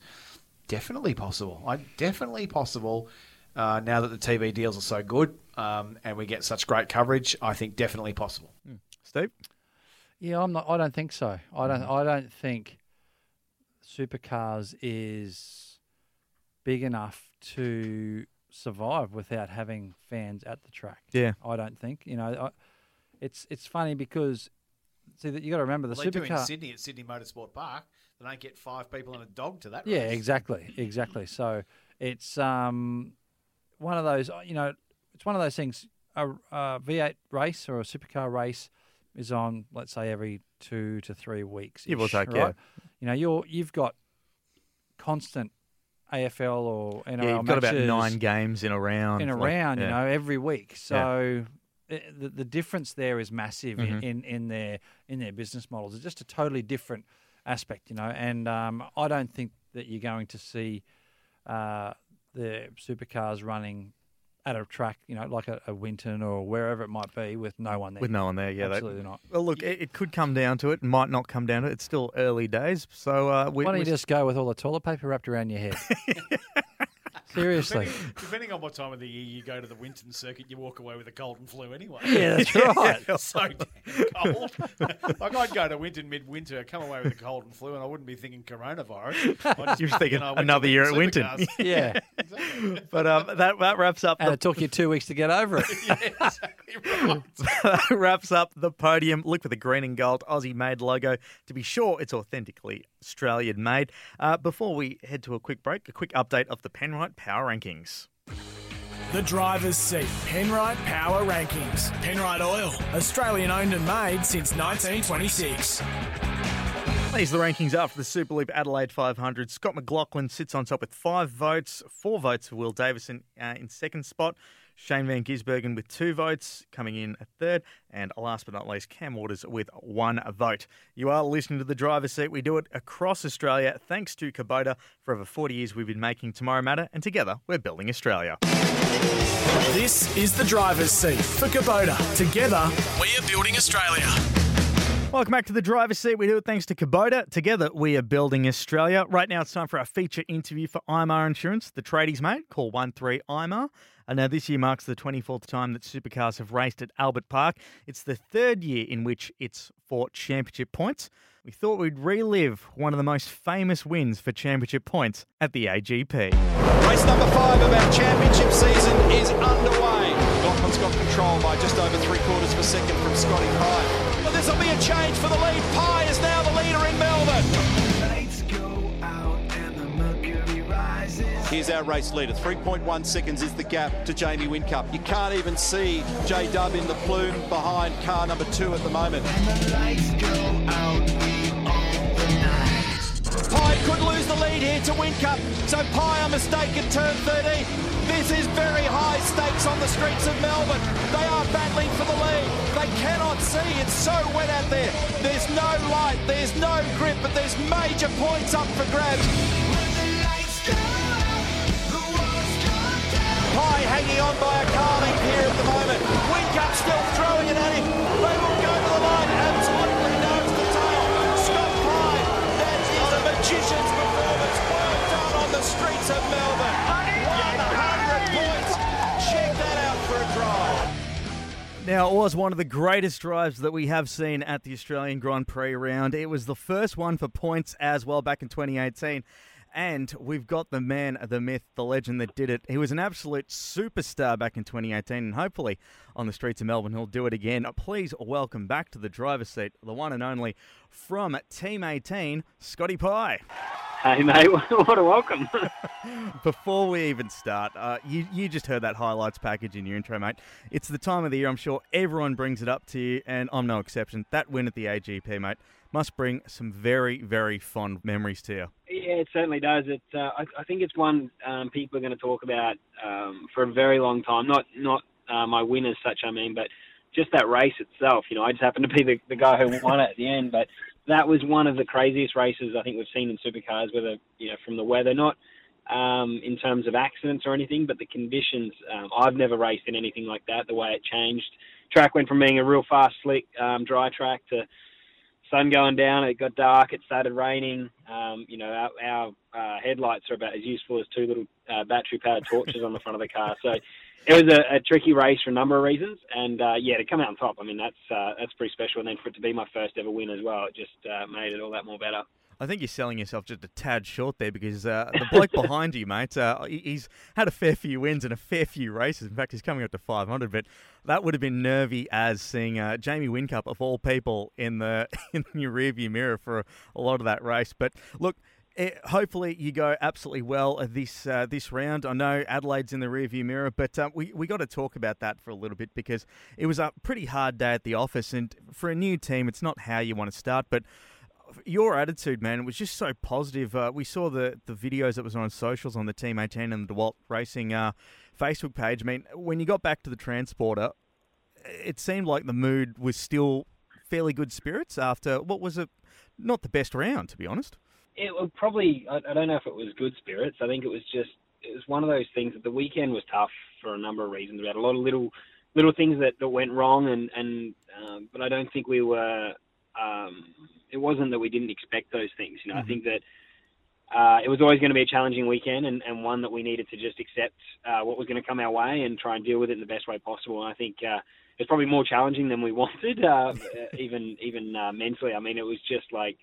definitely possible. I definitely possible. Uh, now that the TV deals are so good um, and we get such great coverage, I think definitely possible. Steve? Yeah, I'm not. I don't think so. I don't. I don't think supercars is big enough to survive without having fans at the track. Yeah. I don't think. You know, I, it's it's funny because see that you got to remember the Well, they do in supercar. Sydney at Sydney Motorsport Park. They don't get five people and a dog to that. Yeah, race. exactly, exactly. So it's um, one of those. You know, it's one of those things. A, a V8 race or a supercar race is on, let's say, every two to three weeks. Give or take, right? yeah. You know, you're you've got constant AFL or NRL yeah, you've got about nine games in a round. in a like- round, yeah. you know, every week. Yeah. So it, the, the difference there is massive Mhm. in, in, in their in their business models. It's just a totally different aspect, you know. And um, I don't think that you're going to see uh, the supercars running at a track, you know, like a, a Winton or wherever it might be, with no one there. With no one there, yeah. they- absolutely not. Well, look, it, it could come down to it. Might not come down to it. It's still early days. So uh, we, Why don't you just go with all the toilet paper wrapped around your head? <laughs> Seriously. Depending, depending on what time of the year you go to the Winton circuit, you walk away with a cold and flu anyway. Yeah, that's <laughs> right. <laughs> so damn cold. <laughs> like I'd go to Winton midwinter, come away with a cold and flu, and I wouldn't be thinking coronavirus. You're be thinking I went another year at Winton. Supercars. Yeah. but um, that that wraps up. And the, it took you two weeks to get over it. that wraps up the podium. Look for the green and gold Aussie made logo to be sure it's authentically Australian made. Uh, before we head to a quick break, a quick update of the Penrite Power Rankings. The driver's seat. Penrite Power Rankings. Penrite Oil. Australian owned and made since 1926. These are the rankings after the Super Loop Adelaide 500. Scott McLaughlin sits on top with five votes, four votes for Will Davison uh, in second spot. Shane Van Gisbergen with two votes, coming in at third. And last but not least, Cam Waters with one vote. You are listening to the driver's seat. We do it across Australia thanks to Kubota. For over 40 years, we've been making Tomorrow Matter, and together, we're building Australia. This is the driver's seat for Kubota. Together, We are building Australia. Welcome back to the driver's seat. We do it thanks to Kubota. Together, we are building Australia. Right now, it's time for our feature interview for IMAR Insurance, the tradies mate. Call 13 IMAR. And now, this year marks the 24th time that supercars have raced at Albert Park. It's the third year in which it's for championship points. We thought we'd relive one of the most famous wins for championship points at the AGP. Race number five of our championship season is underway. Gotland's got control by just over three quarters of a second from Scotty Pye. Well, this will be a change for the lead. Pye Here's our race leader. 3.1 seconds is the gap to Jamie Whincup. You can't even see J Dub in the plume behind car number two at the moment. Pye could lose the lead here. into Whincup. So Pye a mistake at turn 13. This is very high stakes on the streets of Melbourne. They are battling for the lead. They cannot see. It's so wet out there. There's no light. There's no grip, but there's major points up for grabs. Pye hanging on by a carling here at the moment. Whincup still throwing it at him. They will go to the line. Absolutely nose to tail. Scott Pye. That is a magician's performance. Well done on the streets of Melbourne. 100 points. Check that out for a drive. Now, it was one of the greatest drives that we have seen at the Australian Grand Prix round. It was the first one for points as well back in 2018. And we've got the man, the myth, the legend that did it. He was an absolute superstar back in 2018, and hopefully on the streets of Melbourne, he'll do it again. Please welcome back to the driver's seat, the one and only from Team 18, Scotty Pye. Hey, mate, <laughs> what a welcome. <laughs> <laughs> Before we even start, uh, you, you just heard that highlights package in your intro, mate. It's the time of the year, I'm sure everyone brings it up to you, and I'm no exception. That win at the AGP, mate, must bring some very, very fond memories to you. Yeah, it certainly does. It, uh, I, I think it's one um, people are going to talk about um, for a very long time. Not not uh, my win as such, I mean, but just that race itself. You know, I just happened to be the, the guy who won it at the end, but that was one of the craziest races I think we've seen in supercars. Whether you know from the weather, not um, in terms of accidents or anything, but the conditions. Um, I've never raced in anything like that. The way it changed, track went from being a real fast, slick, um, dry track to sun going down. It got dark. It started raining. Um, you know, our, our uh, headlights are about as useful as two little uh, battery-powered torches on the front of the car. So it was a, a tricky race for a number of reasons. And uh, yeah, to come out on top, I mean, that's uh, that's pretty special. And then for it to be my first ever win as well, it just uh, made it all that more better. I think you're selling yourself just a tad short there because uh, the bloke <laughs> behind you, mate, uh, he's had a fair few wins and a fair few races. In fact, he's coming up to 500. But that would have been nervy as seeing uh, Jamie Whincup of all people in the <laughs> in your rearview mirror for a lot of that race. But look. eh, hopefully you go absolutely well this uh, this round. I know Adelaide's in the rearview mirror, but uh, we we got to talk about that for a little bit because it was a pretty hard day at the office, and for a new team, it's not how you want to start, but your attitude, man, was just so positive. Uh, we saw the, the videos that was on socials on the Team 18 and the DeWalt Racing uh, Facebook page. I mean, when you got back to the transporter, it seemed like the mood was still fairly good spirits after what was a not the best round, to be honest. It was probably. I, I don't know if it was good spirits. I think it was just. It was one of those things that the weekend was tough for a number of reasons. We had a lot of little little things that, that went wrong, and and um, but I don't think we were. Um, it wasn't that we didn't expect those things. You know, I think that uh, it was always going to be a challenging weekend and, and one that we needed to just accept uh, what was going to come our way and try and deal with it in the best way possible. And I think uh, it's probably more challenging than we <laughs> wanted, uh, even even uh, mentally. I mean, it was just like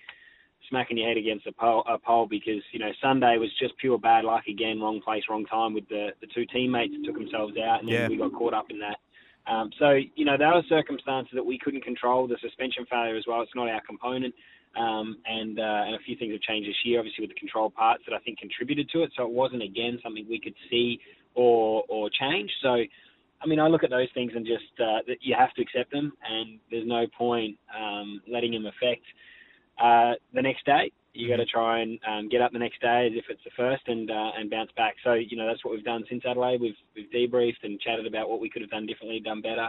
smacking your head against a pole, a pole because you know Sunday was just pure bad luck again, wrong place, wrong time with the the two teammates that took themselves out, and then Yeah. we got caught up in that. Um, so you know there were circumstances that we couldn't control. The suspension failure as well; it's not our component. Um, and uh, and a few things have changed this year, obviously with the control parts that I think contributed to it. So it wasn't again something we could see or or change. So I mean, I look at those things and just uh, that you have to accept them, and there's no point um, letting them affect uh, the next day. You got to try and um, get up the next day as if it's the first and uh, and bounce back. So you know that's what we've done since Adelaide. We've we've debriefed and chatted about what we could have done differently, done better,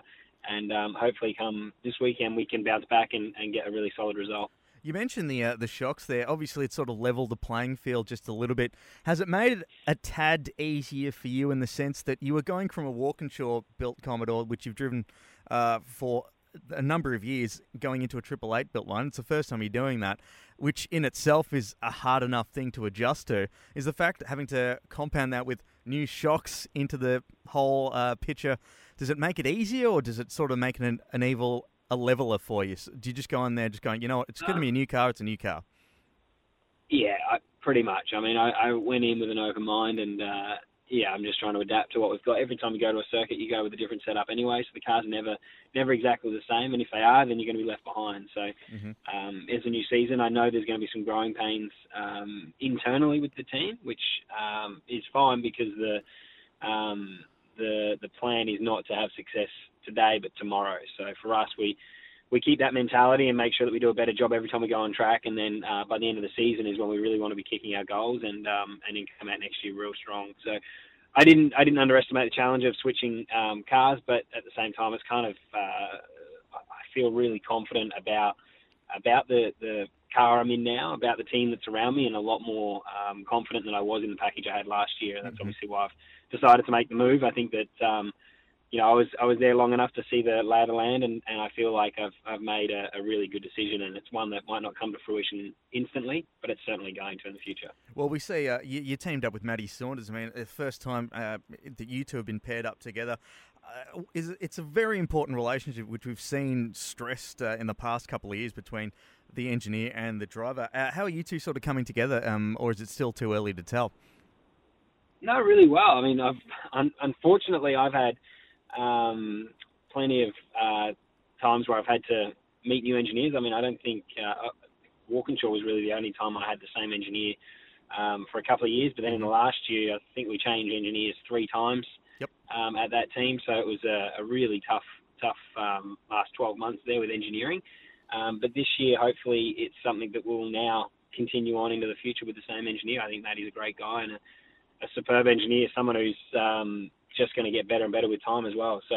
and um, hopefully come this weekend we can bounce back and, and get a really solid result. You mentioned the uh, the shocks there. Obviously, it sort of leveled the playing field just a little bit. Has it made it a tad easier for you in the sense that you were going from a Walkinshaw built Commodore, which you've driven uh, for a number of years, going into a Triple Eight built one? It's the first time you're doing that, which in itself is a hard enough thing to adjust to. Is the fact having to compound that with new shocks into the whole uh, picture? Does it make it easier, or does it sort of make it an, evil a leveler for you? Do you just go in there just going, you know what, it's going to be a new car, it's a new car? Yeah, I, pretty much. I mean, I, I went in with an open mind, and uh, yeah, I'm just trying to adapt to what we've got. Every time you go to a circuit, you go with a different setup anyway, so the cars are never never exactly the same. And if they are, then you're going to be left behind. So um, as a new season, I know there's going to be some growing pains um, internally with the team, which um, is fine because the um, the the plan is not to have success today, but tomorrow. So for us, we we keep that mentality and make sure that we do a better job every time we go on track. And then uh, by the end of the season is when we really want to be kicking our goals and um, and then come out next year real strong. So I didn't I didn't underestimate the challenge of switching um, cars, but at the same time, it's kind of uh, I feel really confident about about the the car I'm in now, about the team that's around me, and a lot more um, confident than I was in the package I had last year. And that's Mm-hmm. obviously why I've decided to make the move. I think that um, you know I was I was there long enough to see the lay of the land, and, and I feel like I've I've made a, a really good decision, and it's one that might not come to fruition instantly, but it's certainly going to in the future. Well, we see uh, you, you teamed up with Matty Saunders. I mean, the first time uh, that you two have been paired up together. Uh, is it's a very important relationship, which we've seen stressed uh, in the past couple of years between the engineer and the driver. Uh, how are you two sort of coming together, um, or is it still too early to tell? No, really well. I mean, I've un- unfortunately I've had um, plenty of uh, times where I've had to meet new engineers. I mean, I don't think uh, Walkinshaw was really the only time I had the same engineer um, for a couple of years. But then in the last year, I think we changed engineers three times yep. um, at that team. So it was a, a really tough, tough um, last 12 months there with engineering. Um, but this year, hopefully, it's something that will now continue on into the future with the same engineer. I think Matty's a great guy and a, a superb engineer, someone who's um, just going to get better and better with time as well. So,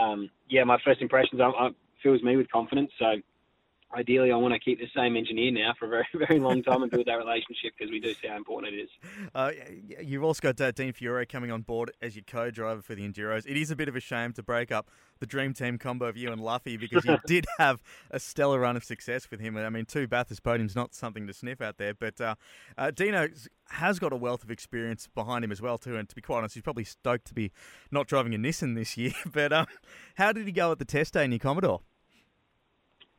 um, yeah, my first impressions I, I, fills me with confidence. So, ideally, I want to keep the same engineer now for a very, <laughs> very long time and build that relationship because we do see how important it is. Uh, you've also got uh, Dean Fiore coming on board as your co-driver for the Enduros. It is a bit of a shame to break up the dream team combo of you and Luffy because you <laughs> did have a stellar run of success with him. I mean, two Bathurst podiums not something to sniff out there, but uh, uh, Dino has got a wealth of experience behind him as well too. And to be quite honest, he's probably stoked to be not driving a Nissan this year. <laughs> But uh, how did he go at the test day in your Commodore?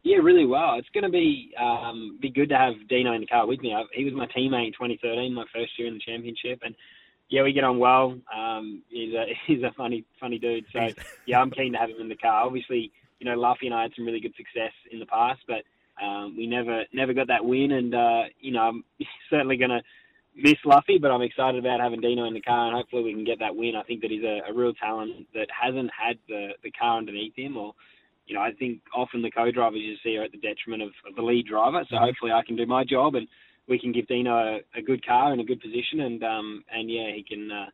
Yeah, really well. It's going to be um, be good to have Dino in the car with me. I, he was my teammate in 2013, my first year in the championship, and yeah, we get on well. Um, he's a <laughs> he's a funny funny dude. So yeah, I'm keen to have him in the car. Obviously, you know, Luffy and I had some really good success in the past, but um, we never never got that win. And uh, you know, I'm <laughs> certainly going to miss Luffy, but I'm excited about having Dino in the car, and hopefully we can get that win. I think that he's a, a real talent that hasn't had the the car underneath him or you know, I think often the co-drivers you see are at the detriment of, of the lead driver. So hopefully I can do my job and we can give Dino a, a good car and a good position and um and yeah he can uh,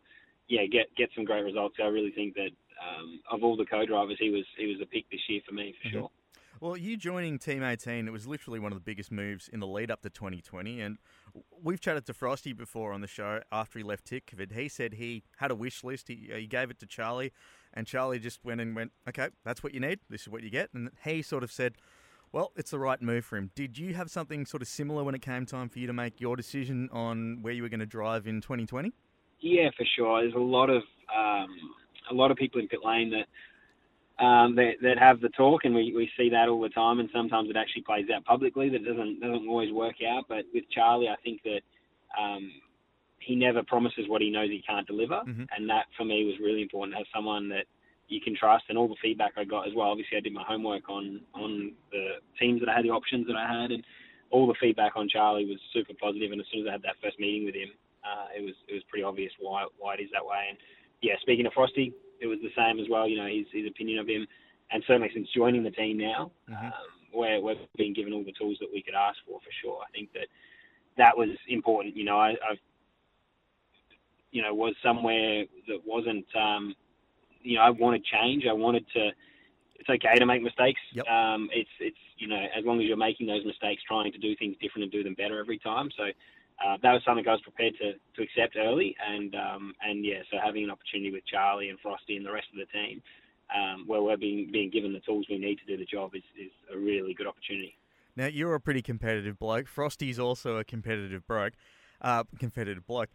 yeah get get some great results. So I really think that um, of all the co-drivers he was he was a pick this year for me for sure. Well, you joining Team 18, it was literally one of the biggest moves in the lead up to 2020. And we've chatted to Frosty before on the show after he left Tickford. He said he had a wish list. He, he gave it to Charlie, and Charlie just went and went, okay, that's what you need. This is what you get. And he sort of said, well, it's the right move for him. Did you have something sort of similar when it came time for you to make your decision on where you were going to drive in 2020? Yeah, for sure. There's a lot of um, a lot of people in pit lane that um, that, that have the talk, and we, we see that all the time. And sometimes it actually plays out publicly. That doesn't doesn't always work out. But with Charlie, I think that um, he never promises what he knows he can't deliver, Mm-hmm. and that for me was really important to have someone that you can trust. And all the feedback I got as well. Obviously, I did my homework on on the teams that I had, the options that I had, and all the feedback on Charlie was super positive. And as soon as I had that first meeting with him, uh, it was it was pretty obvious why why it is that way. And yeah, speaking of Frosty, it was the same as well. You know, his his opinion of him, and certainly since joining the team now, um, where we've been given all the tools that we could ask for for sure. I think that that was important. You know, I, I've you know was somewhere that wasn't um, you know I wanted change. I wanted to. It's okay to make mistakes. Um, it's it's you know as long as you're making those mistakes, trying to do things different and do them better every time. So uh, that was something I was prepared to, to accept early, and um, and yeah, so having an opportunity with Charlie and Frosty and the rest of the team, um, where we're being being given the tools we need to do the job, is, is a really good opportunity. Now you're a pretty competitive bloke. Frosty's also a competitive bloke. Uh, competitive bloke.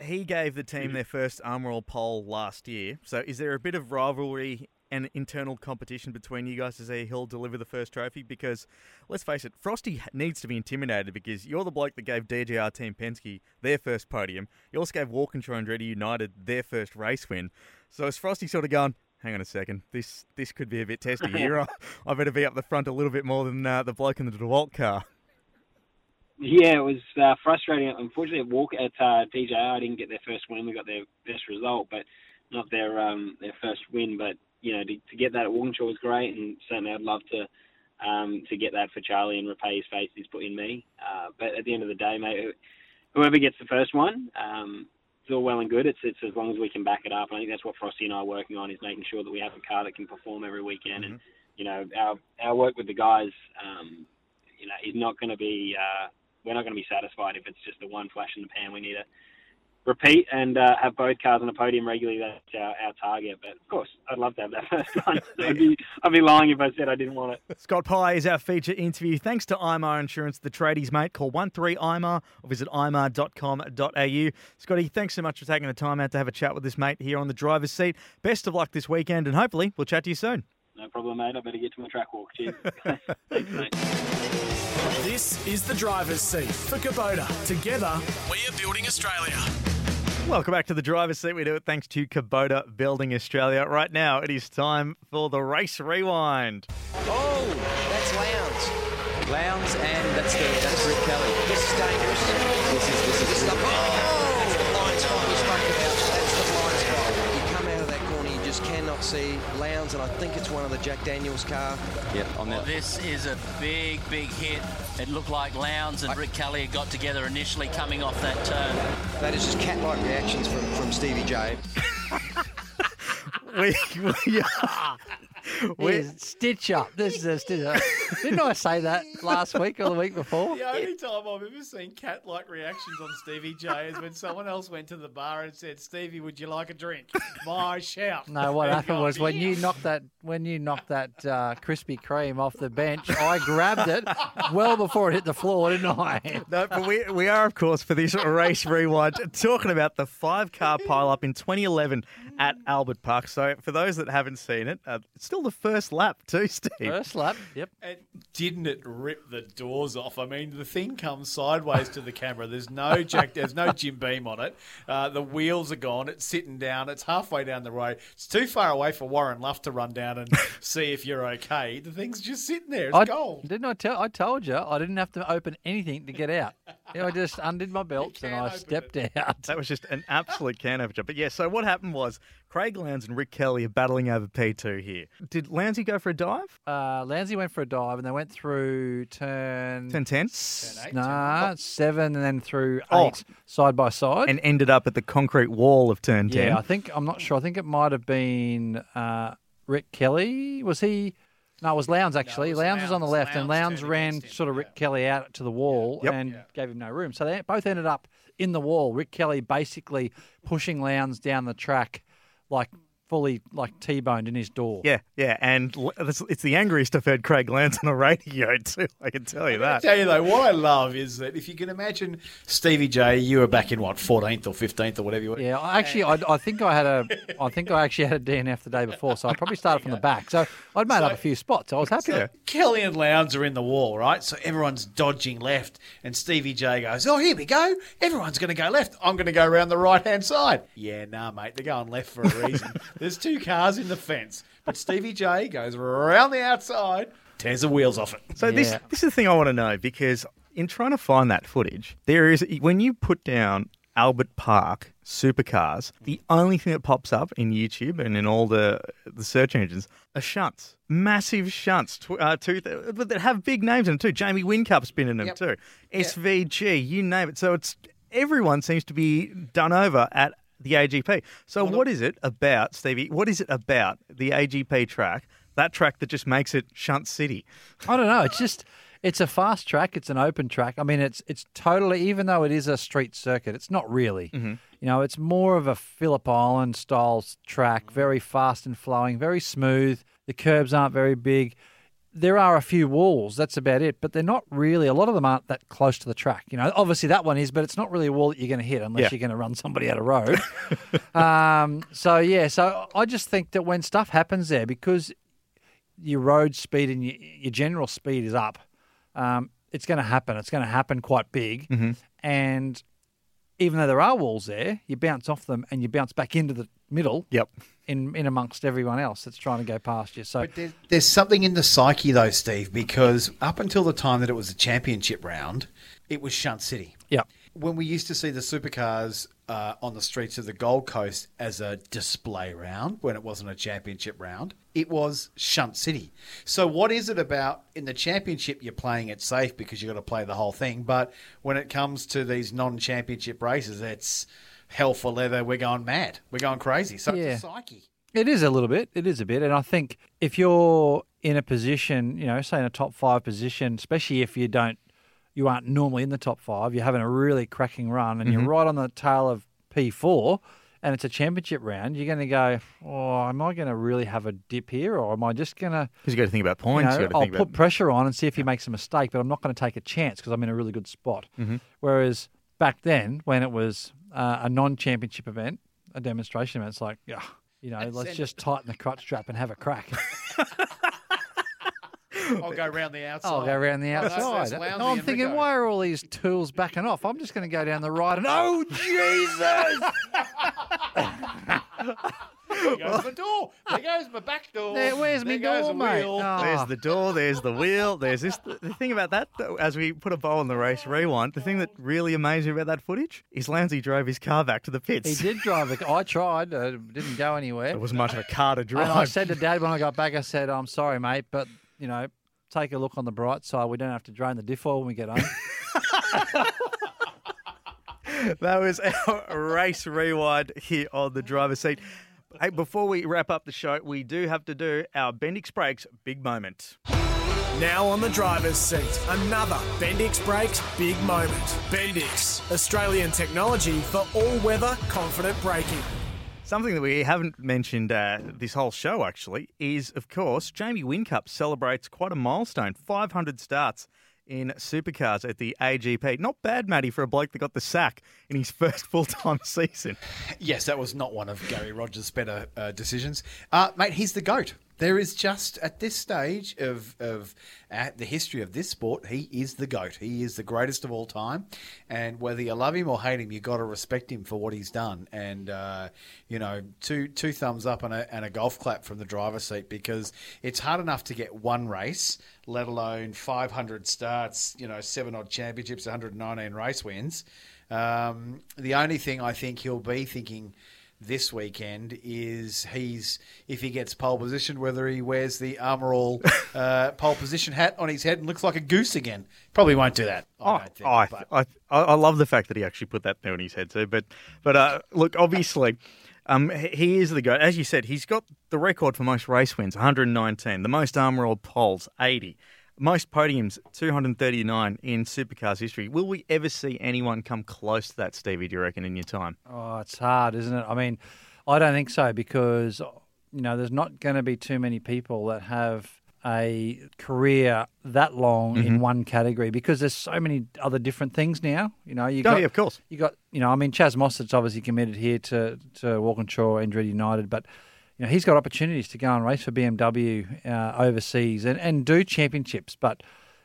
He gave the team their first Armorall pole last year. So is there a bit of rivalry and internal competition between you guys to see who'll deliver the first trophy? Because let's face it, Frosty needs to be intimidated because you're the bloke that gave DJR Team Penske their first podium. You also gave Walkinshaw and Andretti United their first race win. So is Frosty sort of going? Hang on a second. This this could be a bit testy here. <laughs> I, I better be up the front a little bit more than uh, the bloke in the DeWalt car. Yeah, it was uh, frustrating. Unfortunately, at Walk at uh, DJR, I didn't get their first win. We got their best result, but not their um, their first win. But you know, to, to get that at Walkinshaw was great, and certainly I'd love to um, to get that for Charlie and repay his faith he's put in me. Uh, but at the end of the day, mate, whoever gets the first one, um, it's all well and good. It's it's as long as we can back it up. And I think that's what Frosty and I are working on is making sure that we have a car that can perform every weekend. And you know, our our work with the guys, um, you know, is not going to be. Uh, we're not going to be satisfied if it's just the one flash in the pan. We need to repeat and uh, have both cars on the podium regularly. That's our, our target. But of course, I'd love to have that <laughs> first one. I'd be I'd be lying if I said I didn't want it. Scott Pye is our feature interview. Thanks to IMAR Insurance, the tradies, mate. Call 13IMAR or visit imar.com.au. Scotty, thanks so much for taking the time out to have a chat with this mate here on the driver's seat. Best of luck this weekend, and hopefully we'll chat to you soon. No problem, mate. I better get to my track walk. Cheers. <laughs> <laughs> Thanks, mate. This is the driver's seat for Kubota. Together, We are building Australia. Welcome back to the driver's seat. We do it thanks to Kubota Building Australia. Right now, it is time for the race rewind. Oh, that's Lowndes. Lowndes, and that's the that's Rick Kelly. This is dangerous. This is this is this is the oh, see Lowndes, and I think it's one of the Jack Daniels car. Yep, on Well, this is a big, big hit. It looked like Lowndes and Rick Kelly had got together initially coming off that turn. That is just cat-like reactions from, from Stevie J. <laughs> we, we, Here's stitch up. This is a stitch up. Didn't I say that last week or the week before? The only time I've ever seen cat-like reactions on Stevie J is when someone else went to the bar and said, "Stevie, would you like a drink?" My shout. No, what And happened was when you knocked that when you knocked that uh, Krispy Kreme off the bench, I grabbed it well before it hit the floor, didn't I? No, but we, we are, of course, for this race rewind, talking about the five car pile up in 2011 at Albert Park. So, for those that haven't seen it, uh, it's still the first lap, too, Steve. First lap, yep. And didn't it rip the doors off? I mean, the thing comes sideways to the camera. There's no jack. There's no Jim Beam on it. Uh, the wheels are gone. It's sitting down. It's halfway down the road. It's too far away for Warren Luff to run down and <laughs> see if you're okay. The thing's just sitting there. It's I, gold. Didn't I tell? I told you I didn't have to open anything to get out. <laughs> Yeah, I just undid my belts and I stepped out. That was just an absolute can opener. But yeah, so what happened was Craig Lowndes and Rick Kelly are battling over P2 here. Did Lowndesy go for a dive? Uh, Lowndesy went for a dive and they went through turn 10 10? Nah, seven and then through eight Oh. side by side. And ended up at the concrete wall of turn 10. Yeah, I think I'm not sure. I think it might have been uh, Rick Kelly. Was he? No, it was Lowndes actually. Lowndes was on the Lowndes. left, and Lowndes Lowndes ran sort of Rick Kelly out to the wall Yep. and gave him no room. So they both ended up in the wall. Rick Kelly basically pushing Lowndes down the track, like fully like T-boned in his door. Yeah, yeah, and l- it's it's the angriest I've heard Craig Lowndes on a radio <laughs> too. I can tell you I that. tell you though, what I love is that if you can imagine Stevie J, you were back in what 14th or 15th or whatever you were. Yeah, I actually, I, I think I had a, I think I actually had a DNF the day before, so I probably started from the back. So I'd made up a few spots. I was happy. So Kelly and Lowndes are in the wall, right? So everyone's dodging left, and Stevie J goes, "Oh, here we go. Everyone's going to go left. I'm going to go around the right hand side." Yeah, nah, mate, they're going left for a reason. <laughs> There's two cars in the fence, but Stevie J goes around the outside, tears the wheels off it. So this this is the thing I want to know because in trying to find that footage, there is when you put down Albert Park supercars, the only thing that pops up in YouTube and in all the the search engines are shunts, massive shunts, tw- uh, two th- but that have big names in them too. Jamie Whincup's been in them Yep. too. SVG, you name it. So it's everyone seems to be done over at the AGP. So what is it about, Stevie? What is it about the AGP track? That track that just makes it Shunt City. I don't know. It's just it's a fast track. It's an open track. I mean, it's it's totally even though it is a street circuit, it's not really. Mm-hmm. You know, it's more of a Phillip Island style track, very fast and flowing, very smooth. The curbs aren't very big. There are a few walls. That's about it. But they're not really. A lot of them aren't that close to the track. You know, obviously that one is, but it's not really a wall that you're going to hit unless Yeah. you're going to run somebody out of road. <laughs> um, so yeah. So I just think that when stuff happens there, because your road speed and your, your general speed is up, um, it's going to happen. It's going to happen quite big. Mhm. And even though there are walls there, you bounce off them and you bounce back into the middle. Yep. In in amongst everyone else that's trying to go past you. So There's, there's something in the psyche though, Steve, because up until the time that it was a championship round, it was Shunt City. yeah. When we used to see the supercars uh, on the streets of the Gold Coast as a display round when it wasn't a championship round. It was Shunt City. So, what is it about in the championship? You're playing it safe because you've got to play the whole thing. But when it comes to these non championship races, it's hell for leather. We're going mad. We're going crazy. So, Yeah. it's a psyche. It is a little bit. It is a bit. And I think if you're in a position, you know, say in a top five position, especially if you don't, you aren't normally in the top five, you're having a really cracking run and Mhm. you're right on the tail of P4 and it's a championship round, you're going to go, oh, am I going to really have a dip here or am I just going to. Because you got to think about points. You know, you got I'll put about. pressure on and see if he makes a mistake, but I'm not going to take a chance because I'm in a really good spot. Mhm. Whereas back then, when it was uh, a non-championship event, a demonstration event, it's like, yeah, you know, let's send just tighten the crotch strap and have a crack. <laughs> I'll go around the outside. I'll go around the Oh, outside. that's lousy No, I'm thinking, why are all these tools backing off? I'm just going to go down the right and oh <laughs> Jesus! There goes my door. There goes my back door. There- where's there me goes door, the mate? wheel. Oh. There's the door, there's the wheel, there's this. The thing about that, though, as we put a bow on the race rewind, the thing that really amazed me about that footage is Lowndesy drove his car back to the pits. He did drive the. I tried. Uh, didn't go anywhere. It wasn't much of a car to drive. And I said to Dad when I got back, I said, "I'm sorry, mate, but you know, take a look on the bright side. We don't have to drain the diff oil when we get home." <laughs> that was our <laughs> race rewind here on the driver's seat. Hey, before we wrap up the show, we do have to do our Bendix Brakes big moment. Now on the driver's seat, another Bendix Brakes big moment. Bendix, Australian technology for all weather confident braking. Something that we haven't mentioned uh, this whole show, actually, is, of course, Jamie Whincup celebrates quite a milestone 500 starts in supercars at the AGP. Not bad, Matty, for a bloke that got the sack in his <laughs> first full time <laughs> season. Yes, that was not one of Garry Rogers' better uh, decisions. Uh, mate, he's the GOAT. There is just, at this stage of, of uh, the history of this sport, he is the GOAT. He is the greatest of all time. And whether you love him or hate him, you've got to respect him for what he's done. And, uh, you know, two, two thumbs up and a, and a golf clap from the driver's seat because it's hard enough to get one race, let alone 500 starts, you know, seven odd championships, 119 race wins. Um, the only thing I think he'll be thinking this weekend is he's if he gets pole position, whether he wears the Armour All <laughs> uh, pole position hat on his head and looks like a goose again. Probably won't do that. I don't think. I, but- I, I, love the fact that he actually put that there on his head too. But, but uh, look, obviously, um, he- is the guy. As you said, he's got the record for most race wins, 119. The most armour all poles, 80. Most podiums, 239 in supercars history. Will we ever see anyone come close to that, Stevie? Do you reckon in your time? Oh, it's hard, isn't it? I mean, I don't think so because you know there's not going to be too many people that have a career that long in Mhm. one category because there's so many other different things now. You know, you Oh, got yeah, of course. you got you know, I mean, Chaz Mostert's obviously committed here to to Walkinshaw and Andretti United, but you know he's got opportunities to go and race for BMW uh, overseas and, and do championships. But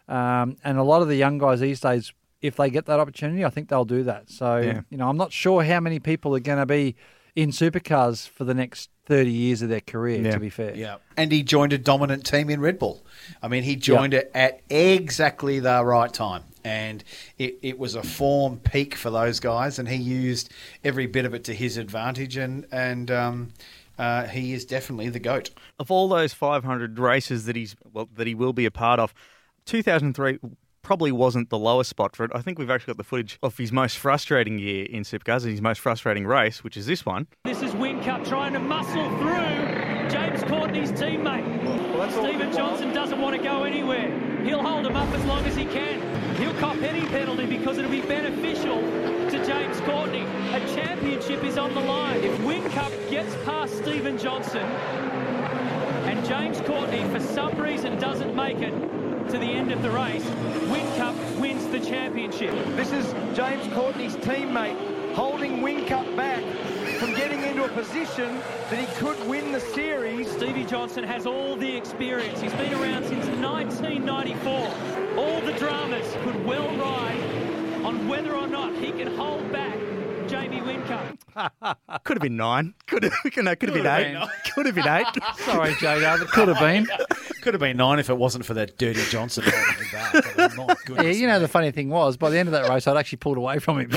um, and a lot of the young guys these days, if they get that opportunity, I think they'll do that. So Yeah. you know, I'm not sure how many people are going to be in supercars for the next 30 years of their career. To be fair, Yeah. And he joined a dominant team in Red Bull. I mean, he joined it at exactly the right time. And it, it was a form peak for those guys, and he used every bit of it to his advantage. And, and um, uh, he is definitely the GOAT. Of all those 500 races that he's well, that he will be a part of, 2003 probably wasn't the lowest spot for it. I think we've actually got the footage of his most frustrating year in supercars and his most frustrating race, which is this one. This is Whincup trying to muscle through James Courtney's teammate. Steven Johnson doesn't want to go anywhere. He'll hold him up as long as he can. He'll cop any penalty because it'll be beneficial to James Courtney. A championship is on the line. If Whincup gets past Steven Johnson and James Courtney for some reason doesn't make it to the end of the race, Whincup wins the championship. This is James Courtney's teammate holding Whincup back from getting into a position that he could win the series. Stevie Johnson has all the experience. He's been around since 1994. All the dramas could well ride on whether or not he can hold back Jamie Whincup. <laughs> Could have been nine. Could have, no, could have been eight. <laughs> Could have been eight. <laughs> Sorry, JW. It could have been. Could have been nine if it wasn't for that dirty Johnson holding me back. Oh, I mean, Yeah, you know the funny thing was, by the end of that race, I'd actually pulled away from him.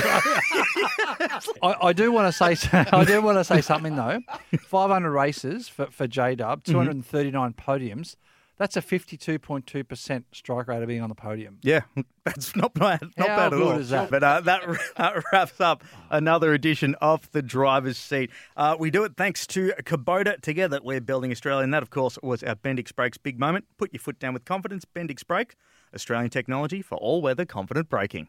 I, I do want to say <laughs> I do want to say something though. <laughs> 500 races for for J Dub, Mm-hmm. 239 podiums. That's a 52.2% strike rate of being on the podium. Yeah, <laughs> that's not bad, not How bad at all. is that? But uh, that, that wraps up another edition of the driver's seat. Uh, we do it thanks to Kubota. Together, we're building Australia, and that, of course, was our Bendix Brakes big moment. Put your foot down with confidence. Bendix Brake, Australian technology for all-weather confident braking.